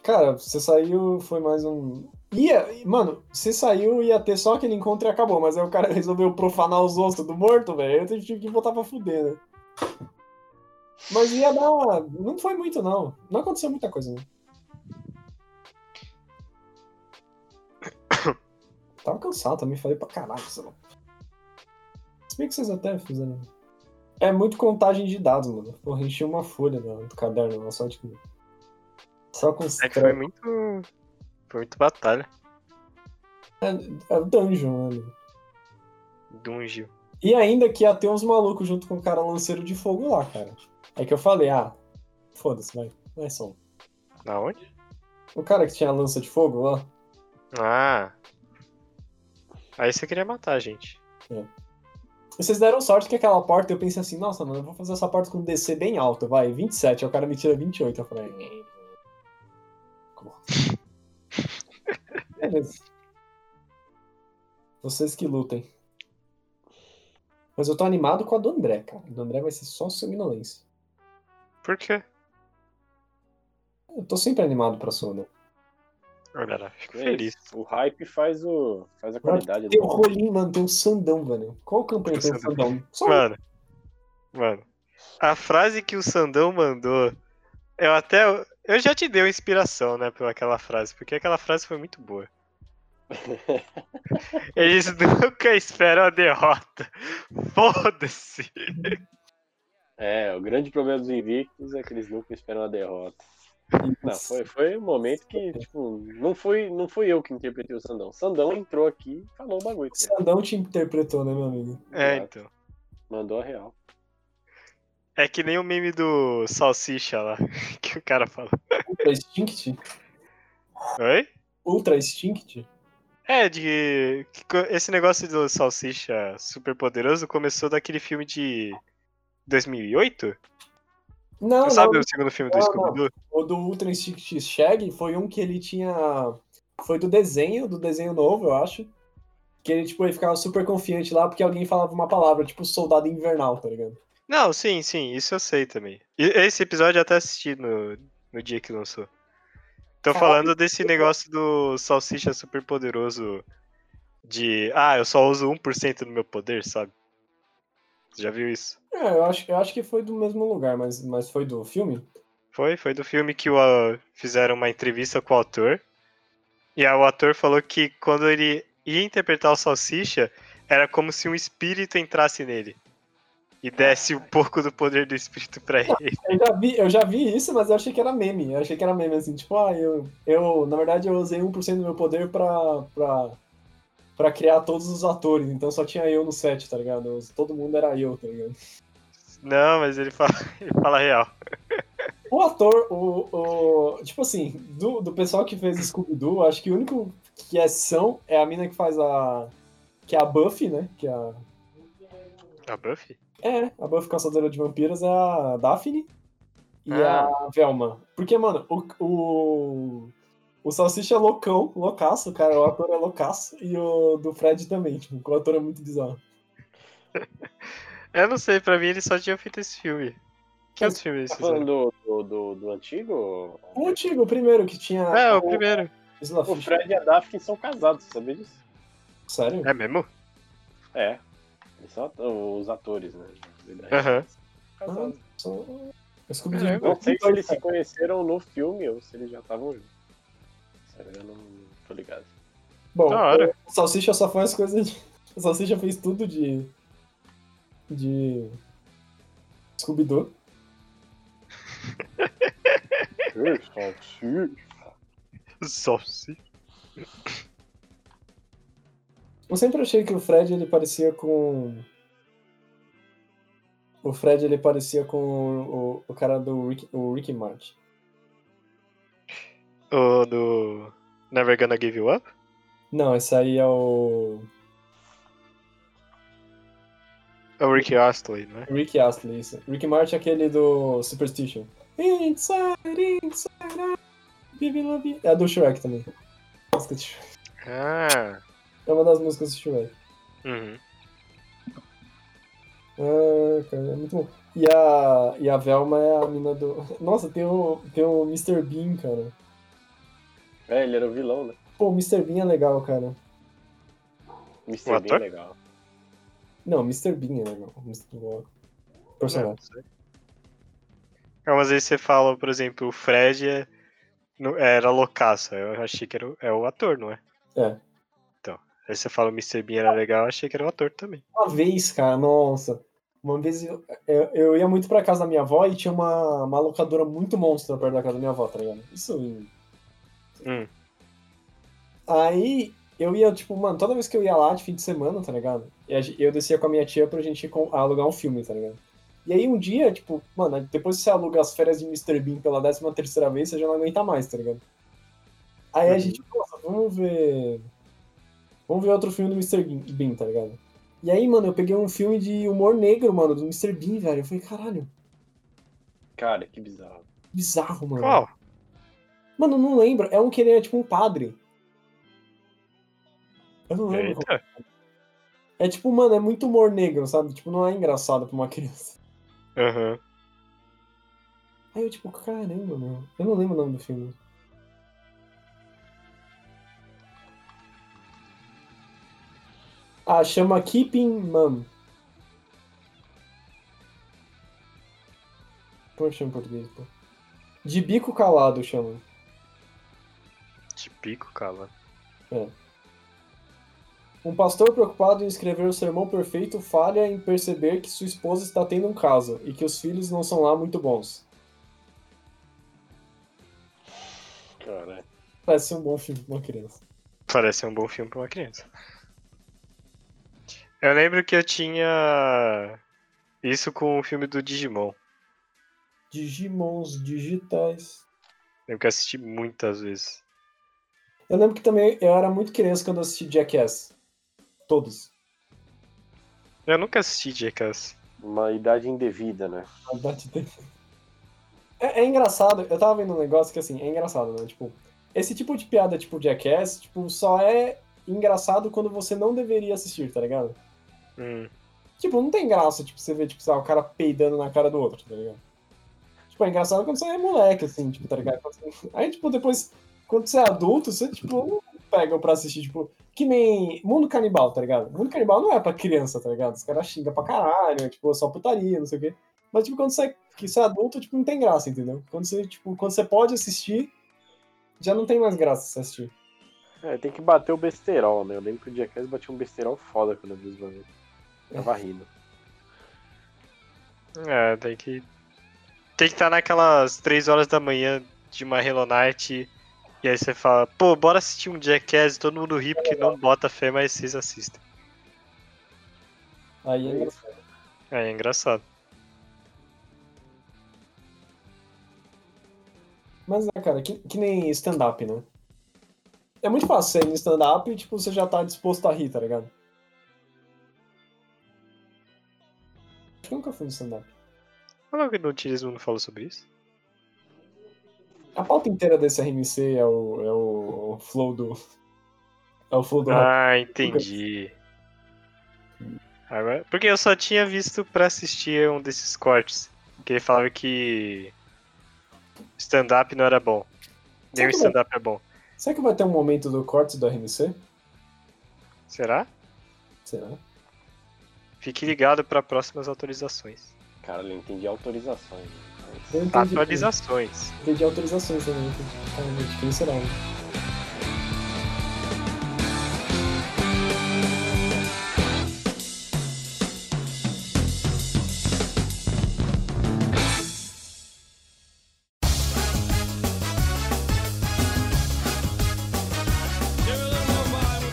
Cara, você saiu, foi mais um. Ia, mano, você saiu, ia ter só aquele encontro e acabou, mas aí o cara resolveu profanar os ossos do morto, velho. Eu tive que voltar pra fuder, né? Mas ia dar. Não foi muito, não. Não aconteceu muita coisa, né? Tava cansado também, falei pra caralho, sei lá. Se bem que vocês até fizeram. É muito contagem de dados, mano. Porra, enchi uma folha do, do caderno, sorte que. Só com os É que foi muito. Foi muito batalha. É o dungeon, né? mano? Dungeon. E ainda que ia ter uns malucos junto com o cara lanceiro de fogo lá, cara. É que eu falei, ah, foda-se, vai. Vai só. um. Na onde? O cara que tinha a lança de fogo lá. Ah. Aí você queria matar a gente. E vocês deram sorte que aquela porta, eu pensei assim, nossa, mano, eu vou fazer essa porta com DC bem alto, vai, 27. Aí o cara me tira 28. Eu falei. Beleza. Vocês que lutem. Mas eu tô animado com a do André, cara. A do André vai ser só sanguinolência. Por quê? Eu tô sempre animado pra Soda. Lá, fico É feliz. isso. O hype faz, o, faz a qualidade Tem o rolinho, mano, tem um Sandão, velho. Qual campanha tem o Sandão? Só um. Mano, mano, a frase que o Sandão mandou, eu até. Eu já te dei uma inspiração, né, pela aquela frase, porque aquela frase foi muito boa. Eles nunca esperam a derrota. Foda-se. É, o grande problema dos invictos é que eles nunca esperam a derrota. Não, foi, foi um momento que, tipo, não foi, não fui eu que interpretei o Sandão. O Sandão entrou aqui e falou o bagulho. O Sandão te interpretou, né, meu amigo? É, então. Mandou a real. É que nem o meme do Salsicha lá, que o cara fala. Ultra Instinct? Oi? Ultra Instinct? É, de. Esse negócio do Salsicha super poderoso começou daquele filme de 2008? Não, Você sabe não. o segundo filme do Scooby-Doo? O do Ultra Instinct Shag foi um que ele tinha. Foi do desenho, do desenho novo, eu acho. Que ele, tipo, ele ficava super confiante lá porque alguém falava uma palavra, tipo soldado invernal, tá ligado? Não, sim, sim, isso eu sei também. E esse episódio eu até assisti no, no dia que lançou. Tô Caralho, falando desse negócio do Salsicha super poderoso de. Ah, eu só uso 1% do meu poder, sabe? Você já viu isso? É, eu acho, eu acho que foi do mesmo lugar, mas, mas foi do filme? Foi, foi do filme que o, ah, fizeram uma entrevista com o ator. E aí o ator falou que quando ele ia interpretar o Salsicha, era como se um espírito entrasse nele. E desse um pouco do poder do espírito pra ele. Eu já vi, eu já vi isso, mas eu achei que era meme. Eu achei que era meme, assim, tipo, ah, eu, eu na verdade, eu usei 1% do meu poder pra, pra, pra criar todos os atores, então só tinha eu no set, tá ligado? Todo mundo era eu, tá ligado? Não, mas ele fala, ele fala real. O ator, o, o tipo assim, do, do pessoal que fez Scooby-Doo, acho que o único que é são é a mina que faz a. que é a Buffy, né? Que é a. A Buffy? É, a Buffy Caçadora de Vampiros é a Daphne e Ah. a Velma. Porque, mano, o, o, o Salsicha é loucão, loucaço, cara. O ator é loucaço. E o do Fred também, tipo, o ator é muito bizarro. Eu não sei, pra mim ele só tinha feito esse filme. Que outros filmes eles Tá fizeram? falando do, do, do, do antigo? O antigo, o primeiro que tinha. É, o primeiro. Isla O. Fred e a Daphne são casados, você sabia disso? Sério? É mesmo? É. São os atores, né? Aham. Casados. Só- o Scooby-Doo. Caramba. Não sei se eles se conheceram no filme ou se eles já estavam juntos. Sério, eu não, tô ligado. Bom, o Salsicha só faz coisas de. O Salsicha fez tudo de. De. Scooby-Doo. Salsicha. Eu sempre achei que o Fred ele parecia com. O Fred ele parecia com o, o cara do Rick, o Ricky Martin. O do Never Gonna Give You Up? Não, esse aí é o. É o Ricky Astley, não é? Rick Astley, isso. Ricky Martin é aquele do Superstition. Inside, inside, out, baby love. É do Shrek também. Música de Shrek. Ah. É uma das músicas do Shrek. Uhum. Ah, cara, é muito bom. E a, e a Velma é a mina do. Nossa, tem o, tem o Mr. Bean, cara. É, ele era o vilão, né? Pô, o Mr. Bean é legal, cara. Mr. O Bean ator? é legal. Não, Mr. Bean é legal. Mr. personagem. Sei. É, mas aí você fala, por exemplo, o Fred é- era loucaço. Eu achei que era o, é o ator, não é? É. Então. Aí você fala o Mr. Bean era legal, eu achei que era o ator também. Uma vez, cara, nossa. Uma vez eu, eu, eu ia muito pra casa da minha avó e tinha uma, uma locadora muito monstra perto da casa da minha avó, tá ligado? Isso. Hum. Aí eu ia, tipo, mano, toda vez que eu ia lá de fim de semana, tá ligado? A eu descia com a minha tia pra gente alugar um filme, tá ligado? E aí um dia, tipo, mano, depois que você aluga as férias de Mr. Bean pela décima terceira vez, você já não aguenta mais, tá ligado? Aí a Uhum. gente, nossa, vamos ver. Vamos ver outro filme do Mr. Bean, tá ligado? E aí, mano, eu peguei um filme de humor negro, mano, do Mr. Bean, velho. Eu falei, caralho, Cara, que bizarro. bizarro, mano. Qual? Mano, não lembro. É um que ele é tipo um padre. Eu não lembro. Eita. É tipo, mano, é muito humor negro, sabe? Tipo, não é engraçado pra uma criança. Aham. Aí eu, tipo, caramba, meu. Eu não lembro o nome do filme. Ah, chama Keeping Mum. Como é chama em português, pô? De bico calado chama. De pico, cala. Um pastor preocupado em escrever o sermão perfeito falha em perceber que sua esposa está tendo um caso e que os filhos não são lá muito bons. Cara, Parece um bom filme pra uma criança. Parece um bom filme pra uma criança. Eu lembro que eu tinha isso com o filme do Digimon. Digimons digitais. Lembro que assisti muitas vezes. Eu lembro que também eu era muito criança quando eu assisti Jackass. Todos. Eu nunca assisti Jackass. uma idade indevida, né? A verdade tem- É, é engraçado, eu tava vendo um negócio que assim, é engraçado, né? Tipo, esse tipo de piada, tipo Jackass, tipo, só é engraçado quando você não deveria assistir, tá ligado? Hum. Tipo, não tem graça, tipo, você vê, tipo, sei lá, o cara peidando na cara do outro, tá ligado? Tipo, é engraçado quando você é moleque, assim, tipo, tá ligado? Aí, tipo, depois, quando você é adulto, você, tipo, não pega pra assistir, tipo, que nem Mundo Canibal, tá ligado? Mundo Canibal não é pra criança, tá ligado? Os caras xingam pra caralho, tipo, só putaria, não sei o quê. Mas, tipo, quando você, é- que você é adulto, tipo, não tem graça, entendeu? Quando você, tipo, quando você pode assistir, já não tem mais graça você assistir. É, tem que bater o besterol, né? Eu lembro que o Jackass batia um besterol foda quando eu vi os bagulhos. Tava rindo. É, tem que. Tem que estar naquelas 3 horas da manhã de uma Hello Night. E aí você fala, pô, bora assistir um Jackass e todo mundo ri porque não bota fé, mas vocês assistem. Aí é engraçado. É, é engraçado. Mas é, cara, que, que nem stand-up, né? É muito fácil você ir no stand-up e, tipo, você já tá disposto a rir, tá ligado? Acho que eu nunca fui no stand-up. Como que no Tirismo não falou sobre isso? A pauta inteira desse RMC é o, é o flow do. É o flow do rap. Ah, entendi. Agora, porque eu só tinha visto pra assistir um desses cortes. Que ele falava que stand-up não era bom. Nem o stand-up é bom. Será que vai ter um momento do corte do RMC? Será? Será? Fique ligado para próximas atualizações. Cara, eu entendi autorizações. Entendi. Atualizações. Entendi autorizações também. Caramba, quem será? né?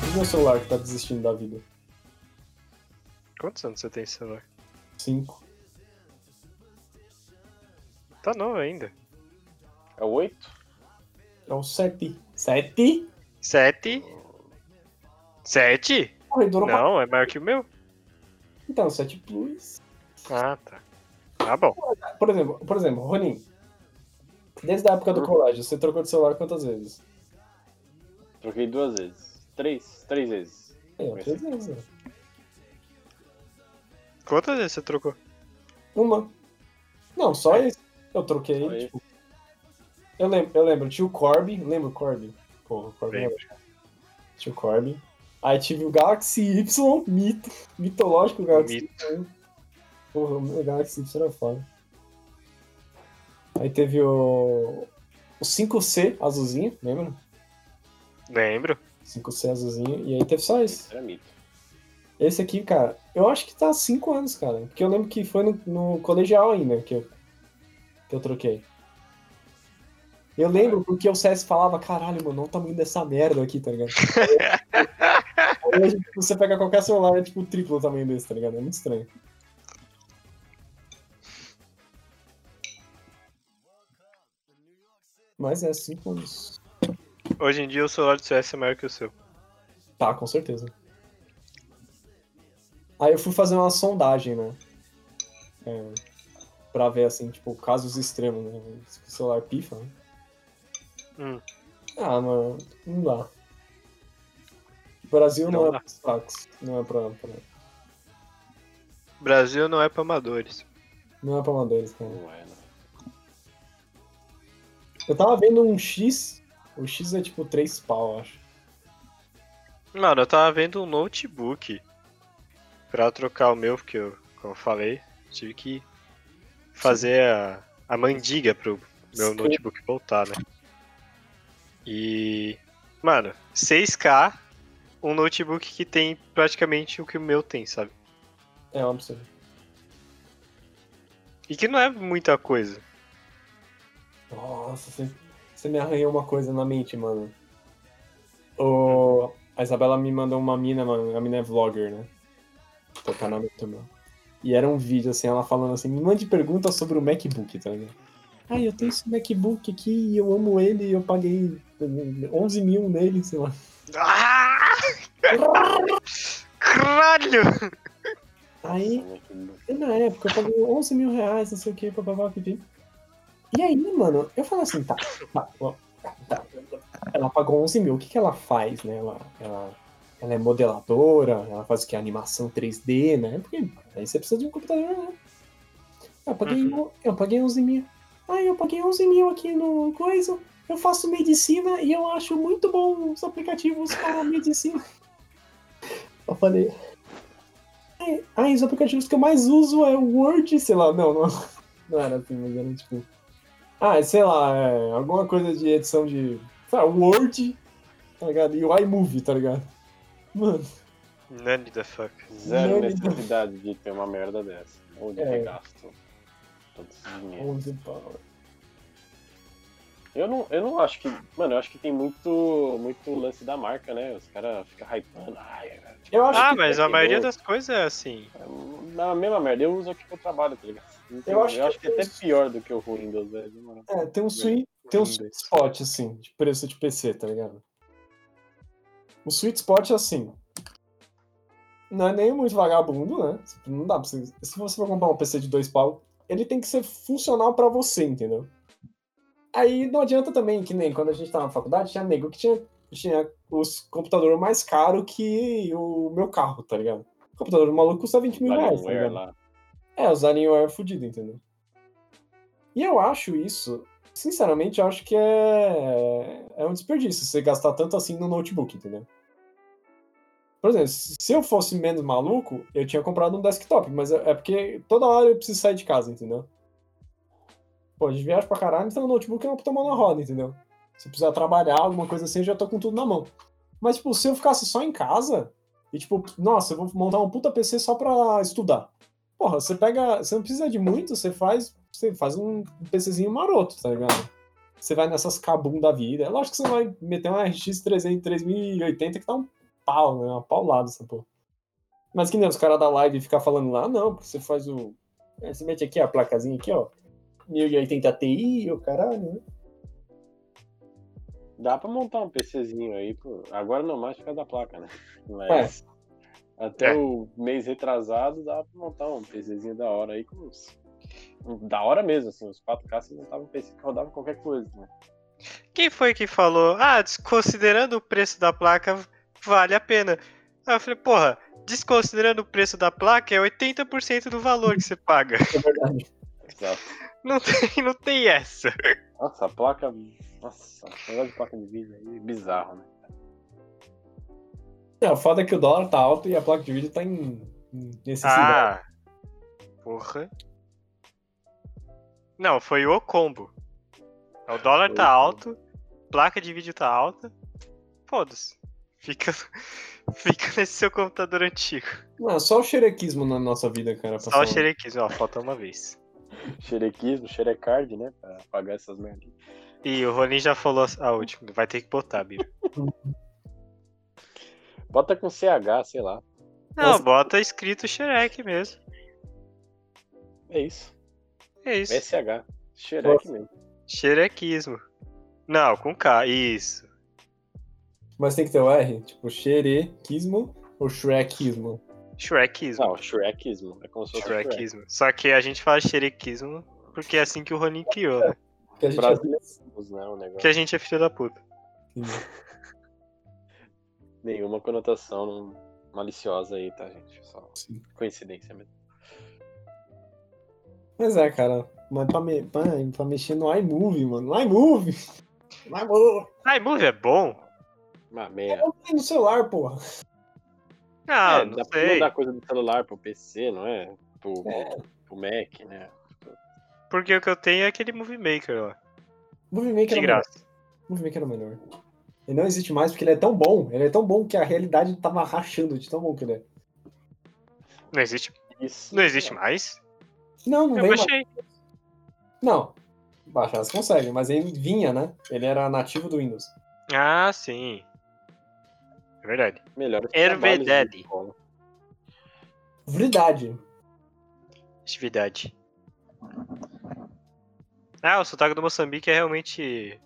E meu celular que tá desistindo da vida? Quantos anos você tem esse celular? Cinco. Tá novo ainda. É o 8? É o sete. Sete? Sete? Sete? Porra, ele durou pra... Não, é maior que o meu. Então, 7 Plus. Ah, tá. Tá bom. Por exemplo, por exemplo, Ronin. Desde a época do colégio, você trocou de celular quantas vezes? Troquei duas vezes. Três? Três vezes. É, três vezes. né? Quantas vezes você trocou? Uma. Não, só esse. Eu troquei, Só tipo. Eu lembro, eu lembro, tinha o Corby, lembra o Corby? Porra, o Corby Lembro. era- Tinha o Corby. Aí tive o Galaxy Y, mito, mitológico Galaxy Y. Porra, o Galaxy Y era foda. Aí teve o. O 5C azulzinho, lembra? Lembro. 5C azulzinho. E aí teve só esse. Era mito. Esse aqui, cara, eu acho que tá há 5 anos, cara. Porque eu lembro que foi no, no colegial ainda que eu, que eu troquei. Eu lembro porque o CS falava, caralho, mano, olha o tamanho dessa merda aqui, tá ligado? Hoje, tipo, você pega qualquer celular, é tipo o triplo o tamanho desse, tá ligado? É muito estranho. Mas é 5 anos. Hoje em dia o celular do CS é maior que o seu. Tá, com certeza. Aí eu fui fazer uma sondagem, né? É, pra ver, assim, tipo, casos extremos, né? Se o celular pifa, né? Hum. Ah, mano, não dá. O Brasil não, Não é dá. para os fracos. Não é pra, pra- Brasil não é pra amadores. não é pra amadores, cara. Não é, né? Eu tava vendo um X. O X é tipo 3 pau, eu acho. Mano, eu tava vendo um notebook pra trocar o meu, porque eu, como eu falei, tive que fazer a, a mandiga pro meu Sim. notebook voltar, né? E. Mano, 6K, um notebook que tem praticamente o que o meu tem, sabe? É um absurdo. E que não é muita coisa. Nossa, você, você me arranhou uma coisa na mente, mano. O, a Isabela me mandou uma mina, mano. A mina é vlogger, né? Teu canal no YouTube. E era um vídeo, assim, ela falando assim: me mande perguntas sobre o MacBook, tá ligado? Ah, eu tenho esse MacBook aqui e eu amo ele e eu paguei 11 mil nele, sei lá. Ah! Caralho! Aí, na época eu paguei 11 mil reais, não sei o que, papapá, pipi. E aí, mano, eu falei assim, tá, tá, ó, tá. Ela pagou 11 mil, o que que ela faz, né? Ela, ela, ela é modeladora, ela faz o que? Animação 3D, né? Porque aí você precisa de um computador, né? Eu paguei, eu paguei 11 mil. Ah, eu paguei 11 mil aqui no coisa. Eu faço medicina e eu acho muito bom os aplicativos para medicina. Eu falei, ah, os aplicativos que eu mais uso é o Word, sei lá, não, não, não era assim, mas era tipo. Ah, sei lá, é, alguma coisa de edição de. Sei lá, Word, tá ligado? E o iMovie, tá ligado? Mano, None the fuck. Zero Não, necessidade de ter uma merda dessa. Ou de É. ter gasto todo esse dinheiro. 11 pau. Eu não, eu não acho que. Mano, eu acho que tem muito, muito lance da marca, né? Os caras ficam hypando. Ai, é, Eu acho Ah, que. mas a que maioria das coisas é assim. é a mesma merda. Eu uso aqui pro trabalho, tá ligado? Eu acho eu que acho que é até pior do que o Windows, velho. na moral. É, tem um sweet, tem um sweet spot, assim, de preço de PC, tá ligado? O sweet spot é assim. Não é nem muito vagabundo, né? Não dá pra você. Se você for comprar um PC de dois pau, ele tem que ser funcional pra você, entendeu? Aí não adianta também, que nem quando a gente tava na faculdade, tinha nego que tinha, tinha os computador mais caro que o meu carro, tá ligado? O computador do maluco custa 20 mil reais, tá ligado? lá. É, os Alienware é fudido, entendeu? E eu acho isso, sinceramente, eu acho que é, é um desperdício você gastar tanto assim no notebook, entendeu? Por exemplo, se eu fosse menos maluco, eu tinha comprado um desktop, mas é é porque toda hora eu preciso sair de casa, entendeu? Pô, gente viaja pra caralho, então o notebook é uma puta mão na roda, entendeu? Se eu precisar trabalhar, alguma coisa assim, eu já tô com tudo na mão. Mas, tipo, se eu ficasse só em casa, e tipo, nossa, eu vou montar um puta PC só pra estudar. Porra, você pega. Você não precisa de muito, você faz. Você faz um PCzinho maroto, tá ligado? Você vai nessas Kabum da vida. É lógico que você vai meter uma RX 300, 3080 que tá um pau, né? Uma paulada essa porra. Mas que nem os caras da live ficar falando lá, não, porque você faz o. é, Você mete aqui a placazinha aqui, ó. 1080 Ti, o caralho, né? Dá pra montar um PCzinho aí, pô. Agora não mais por causa da placa, né? Mas até É. o mês retrasado dá pra montar um PCzinho da hora aí com uns. Da hora mesmo, assim, os 4K você montava um PC que rodava qualquer coisa, né? Quem foi que falou, ah, desconsiderando o preço da placa, vale a pena? Aí eu falei, porra, desconsiderando o preço da placa, é 80% do valor que você paga. É verdade. Exato. Não tem, não tem essa. Nossa, a placa. Nossa, o negócio de placa de vídeo aí é bizarro, né? É, o foda é que o dólar tá alto e a placa de vídeo tá em, em necessidade. Ah, porra. Não, foi o combo. O dólar Foi tá o alto, placa de vídeo tá alta. Foda-se. Fica, fica nesse seu computador antigo. Não, só o xerequismo na nossa vida, cara. Só o xerequismo, ó, falta uma vez. Xerequismo, xerecard, né? Pra pagar essas merdas. E o Ronin já falou a última, vai ter que botar, Biro. Bota com CH, sei lá. Não, Nossa. bota escrito Xerec mesmo. É isso. É isso. SH. Xerec mesmo. Xerequismo. Não, com K, isso. Mas tem que ter o R, tipo, xerequismo ou shrekismo. Shrekismo. Não, Shrekismo. É como se fosse Shrek. Shrekismo. Só que a gente fala xerequismo porque é assim que o Ronin criou, né? Porque a gente, Brasil. Anonymous, né? O negócio. Que a gente é filho da puta. Nenhuma conotação maliciosa aí, tá, gente? Só Sim. coincidência mesmo. Mas é, cara. Mas pra, me, pra, pra mexer no iMovie, mano. No iMovie! No iMovie! IMovie é bom? Uma merda. No celular, porra. Ah, é, não dá pra sei. mandar coisa do celular pro PC, não é? Pro, É. pro Mac, né? Porque o que eu tenho é aquele Movie Maker lá. Movie Maker De era o melhor. graça. Movie Maker era o melhor. Ele não existe mais porque ele é tão bom. Ele é tão bom que a realidade tava rachando de tão bom que ele é. Não existe, Isso. não existe mais? Não, não Eu vem mais. baixei. Não. Baixar você consegue, mas ele vinha, né? Ele era nativo do Windows. Ah, sim. É verdade. Melhor. Hervedade. Verdade. Atividade. Ah, o sotaque do Moçambique é realmente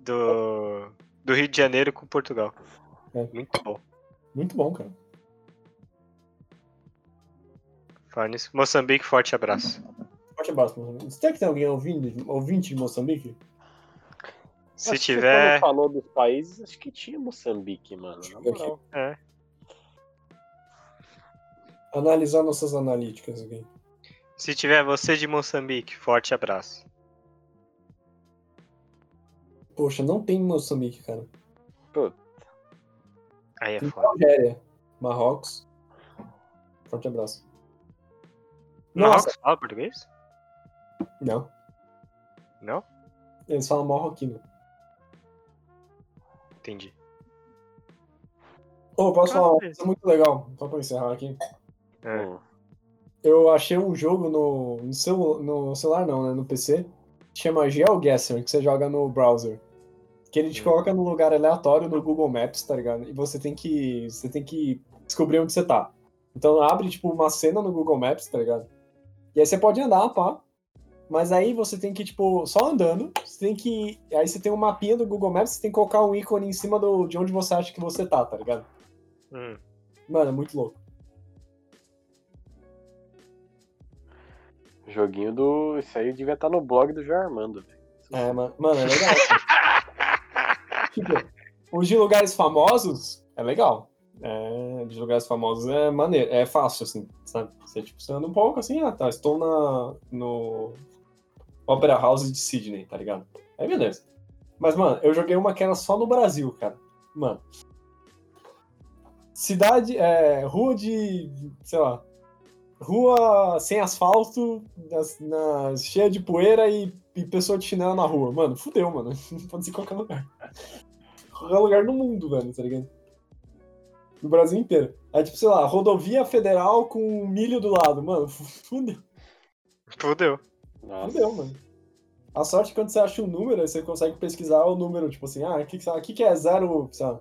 do, do Rio de Janeiro com Portugal. É. Muito bom. Muito bom, cara. Nisso. Moçambique, forte abraço. Forte abraço, Moçambique. Será que tem alguém ouvindo, ouvinte de Moçambique? Se Acho que tiver. Quando falou dos países, acho que tinha Moçambique, mano. Na moral. É. Analisar nossas analíticas aqui. Se tiver você de Moçambique, forte abraço. Poxa, não tem Moçambique, cara. Aí é Tem foda. Algéria, Marrocos. Forte abraço. Marrocos fala português? Não. Não? Eles falam marroquino. Entendi. Ô, posso Ah, falar uma coisa muito legal, só pra encerrar aqui. É. Hum. Eu achei um jogo no, no, celu- no celular, não, né? No PC. Chama GeoGuessr, que você joga no browser. Que ele te coloca num lugar aleatório no Google Maps, tá ligado? E você tem que. Você tem que descobrir onde você tá. Então abre, tipo, uma cena no Google Maps, tá ligado? E aí você pode andar, pá. Mas aí você tem que, tipo, só andando. Você tem que. Aí você tem um mapinha do Google Maps, você tem que colocar um ícone em cima do, de onde você acha que você tá, tá ligado? Hum. Mano, é muito louco. Joguinho do. Isso aí devia estar no blog do João Armando, velho. É, mano, mano, é legal. tipo, os de lugares famosos é legal. É, de lugares famosos é maneiro, é fácil, assim, sabe? Você, tipo, você anda um pouco assim, ah, tá, estou na, no Opera House de Sydney, tá ligado? Aí beleza. Mas, mano, eu joguei uma que era só no Brasil, cara. Mano. Cidade, é, rua de, sei lá, rua sem asfalto, nas- cheia de poeira e, e pessoa de chinelo na rua. Mano, fudeu, mano. Pode ser qualquer lugar. Qualquer lugar no mundo, velho, tá ligado? No Brasil inteiro. Aí, tipo, sei lá, rodovia federal com milho do lado. Mano, fudeu. Fudeu. Nossa. Fudeu, mano. A sorte é que quando você acha um número, aí você consegue pesquisar o número, tipo assim, ah, o que, que, o que que é 0, sei lá,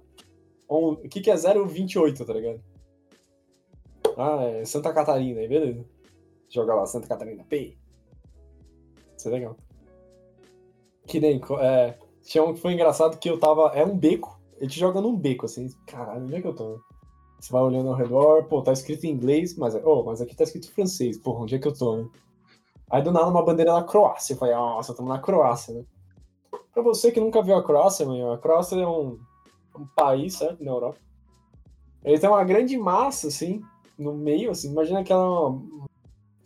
um- o que, que é 028, tá ligado? Ah, é Santa Catarina, aí beleza. Joga lá, Santa Catarina, P. Isso é legal. Que nem, é, tinha um que foi engraçado que eu tava, é um beco, ele te joga num beco, assim, caralho, onde é que eu tô? Você vai olhando ao redor, pô, tá escrito em inglês, mas, oh, mas aqui tá escrito em francês, porra, onde é que eu tô, né? Aí do nada uma bandeira da Croácia. Eu falei, nossa, estamos na Croácia, né? Pra você que nunca viu a Croácia, mano, a Croácia é um, um país, certo? Na Europa. Ele tem uma grande massa, assim, no meio, assim. Imagina que ela é, uma-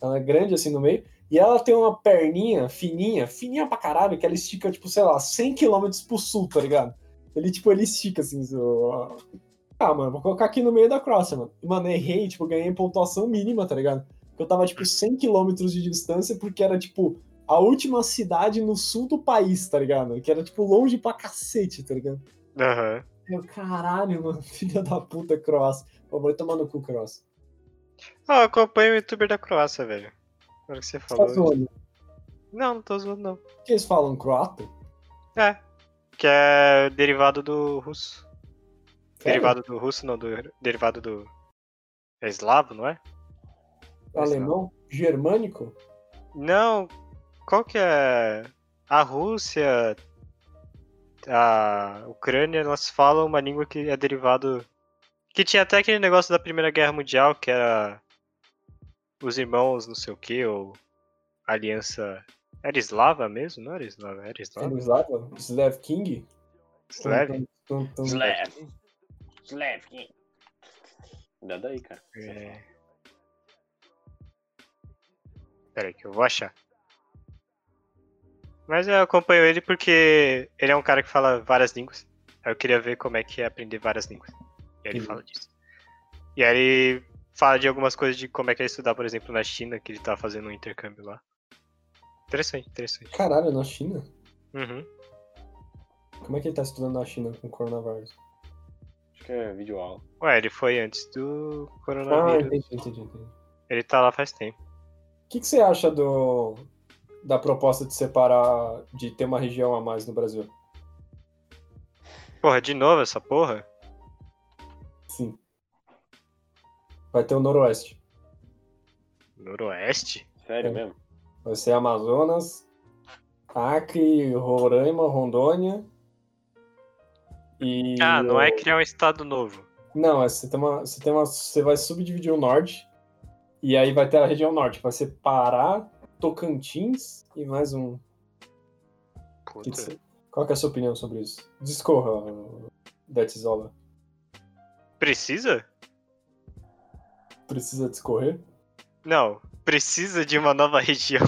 ela é grande, assim, no meio. E ela tem uma perninha fininha, fininha pra caralho, que ela estica, tipo, sei lá, 100 km pro sul, tá ligado? Ele, tipo, ele estica, assim, so- Ah, mano, vou colocar aqui no meio da Croácia, mano. E, mano, errei, tipo, ganhei pontuação mínima, tá ligado? Eu tava, tipo, 100 quilômetros de distância, porque era, tipo, a última cidade no sul do país, tá ligado? Que era, tipo, longe pra cacete, tá ligado? Aham. Eu, caralho, mano, filha da puta, Croácia. Pô, vai tomar no cu, Croácia. Ah, eu acompanho o youtuber da Croácia, velho. Agora que você Você falou. tá zoando? Não, não tô zoando, não. O que eles falam, croata? É. Que é derivado do russo. Sério? Derivado do russo, não, do derivado do. É eslavo, não é? Alemão? Germânico? Não, qual que é? A Rússia, a Ucrânia, elas falam uma língua que é derivado. Que tinha até aquele negócio da Primeira Guerra Mundial, que era os irmãos não sei o que, ou aliança Era eslava mesmo? Não era eslava, era eslava. Eslava? Slav King? Slav? Tum, tum, tum, tum. Slav. Slav. Nada aí, cara. É... Pera aí que eu vou achar. Mas eu acompanho ele porque ele é um cara que fala várias línguas. Aí eu queria ver como é que é aprender várias línguas. E aí ele Uhum. fala disso. E aí ele fala de algumas coisas de como é que é estudar, por exemplo, na China, que ele tá fazendo um intercâmbio lá. Interessante, interessante. Caralho, na China? Uhum. Como é que ele tá estudando na China com coronavírus? Acho que é vídeo aula. Ué, ele foi antes do Ah, coronavírus. entendi, entendi, entendi. Ele tá lá faz tempo. O que, que você acha do da proposta de separar, de ter uma região a mais no Brasil? Porra, de novo essa porra? Vai ter o Noroeste. Noroeste? Sério É. mesmo? Vai ser Amazonas, Acre, Roraima, Rondônia. E. Ah, não é criar um estado novo. Não, é, você, tem uma, você, tem uma, você vai subdividir o norte. E aí vai ter a região norte. Vai ser Pará, Tocantins e mais um. Que que você- Qual que é a sua opinião sobre isso? Discorra, Betizola. Precisa? Precisa discorrer? Não. Precisa de uma nova região?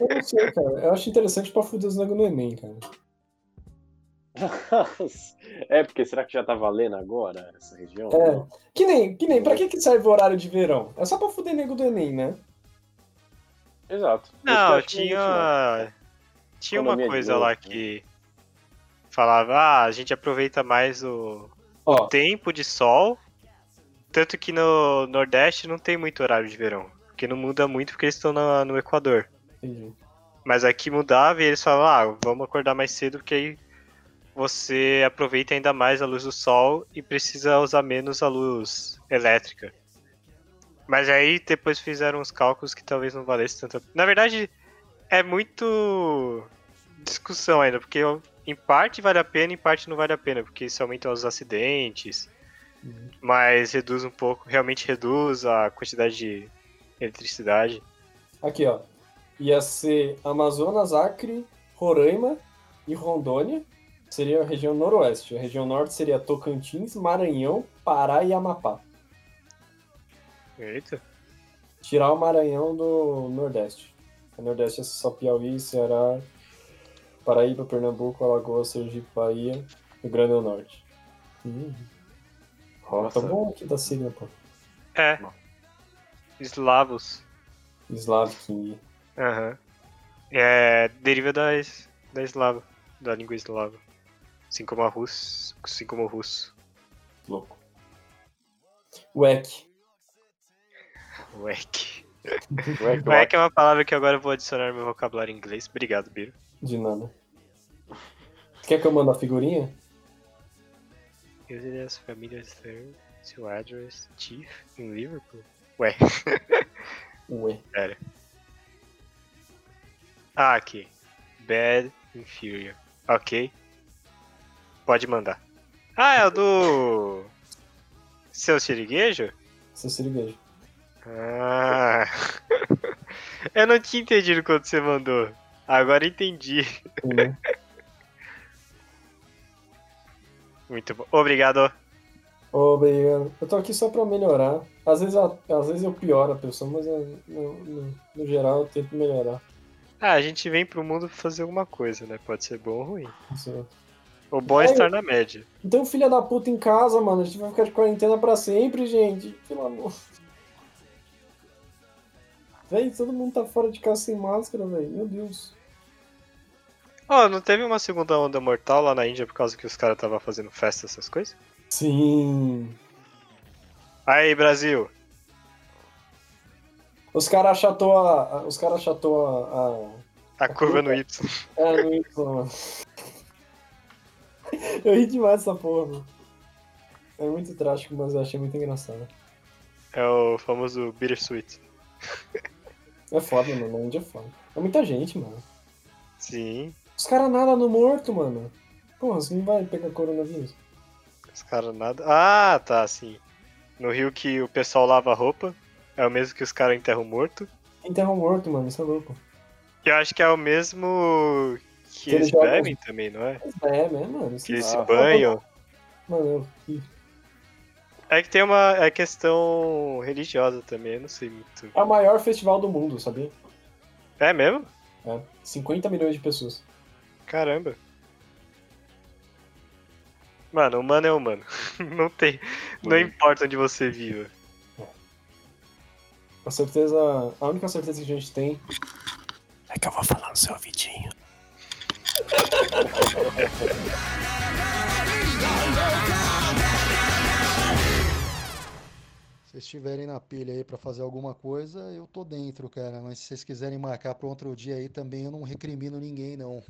Eu não sei, cara. Eu acho interessante pra fuder os negros no Enem, cara. é, porque será que já tá valendo agora essa região? É. Que nem, que nem, pra que, que serve o horário de verão? É só pra fuder nego do Enem, né? Exato. Não, não existe, não. tinha. Tinha uma coisa lá né? que falava, ah, a gente aproveita mais o Ó, tempo de sol. Tanto que no Nordeste não tem muito horário de verão. Porque não muda muito porque eles estão na- no Equador. entendi. Mas aqui mudava e eles falavam, ah, vamos acordar mais cedo porque aí você aproveita ainda mais a luz do sol e precisa usar menos a luz elétrica. Mas aí depois fizeram uns cálculos que talvez não valesse tanto. a- Na verdade, é muito discussão ainda, porque em parte vale a pena, em parte não vale a pena, porque isso aumenta os acidentes, Uhum. mas reduz um pouco, realmente reduz a quantidade de eletricidade. Aqui, ó. Ia ser Amazonas, Acre, Roraima e Rondônia. Seria a região noroeste. A região norte seria Tocantins, Maranhão, Pará e Amapá. Eita. Tirar o Maranhão do Nordeste. O Nordeste é só Piauí, Ceará, Paraíba, Pernambuco, Alagoas, Sergipe, Bahia, Rio Grande do Norte. Hum. Tá bom aqui da sigla, pô. É. Eslavos. Slav King. Aham. É, deriva da, es- da eslava, da língua eslava. Assim como a russo, assim como o russo. Louco. Ué, que Wek é uma palavra que agora eu vou adicionar no meu vocabulário em inglês. Obrigado, Biro. De nada. Quer que eu mande a figurinha? Used as familiar term to address chief in Liverpool. Ué, Ué. ah, aqui. Bad Inferior. Ok. Pode mandar. Ah, é o do. Seu siriguejo? Seu siriguejo. Ah. eu não tinha entendido quando você mandou. Agora entendi. Né? Muito bom. Obrigado. Obrigado. Eu tô aqui só pra melhorar. Às vezes, eu- às vezes eu pioro a pessoa, mas eu- no, no- no geral eu tento melhorar. Ah, a gente vem pro mundo fazer alguma coisa, né? Pode ser bom ou ruim. O bom é É, estar na média. Então, filha da puta em casa, mano. A gente vai ficar de quarentena pra sempre, gente. Pelo amor. Véi, todo mundo tá fora de casa sem máscara, velho. Meu Deus. Ó, não teve uma segunda onda mortal lá na Índia por causa que os caras estavam fazendo festa, essas coisas? Sim. Aí, Brasil. Os caras achatou a. a- Os caras achatou a. a- A curva no Y. É, no Y, mano. Eu ri demais dessa porra, mano. É muito trágico, mas eu achei muito engraçado. É o famoso Bittersweet. É foda, mano. A Índia é foda. É muita gente, mano. Sim. Os caras nadam no morto, mano. Porra, você não vai pegar coronavírus? Os caras nada. Ah, tá, sim. No rio que o pessoal lava roupa. É o mesmo que os caras enterram morto. Enterra um morto, mano. Isso é louco. Eu acho que é o mesmo que Que eles bebem também, não é? É, né, mano? Que eles se banham. Mano, eu- É que tem uma é questão religiosa também, eu não sei muito. é o maior festival do mundo, sabia? É mesmo? É. 50 milhões de pessoas. Caramba. Mano, humano é humano. Não tem. Não importa onde você viva. A certeza. A única certeza que a gente tem é que eu vou falar no seu ouvidinho. Se vocês estiverem na pilha aí pra fazer alguma coisa, eu tô dentro, cara. Mas se vocês quiserem marcar pra outro dia aí também, eu não recrimino ninguém, não.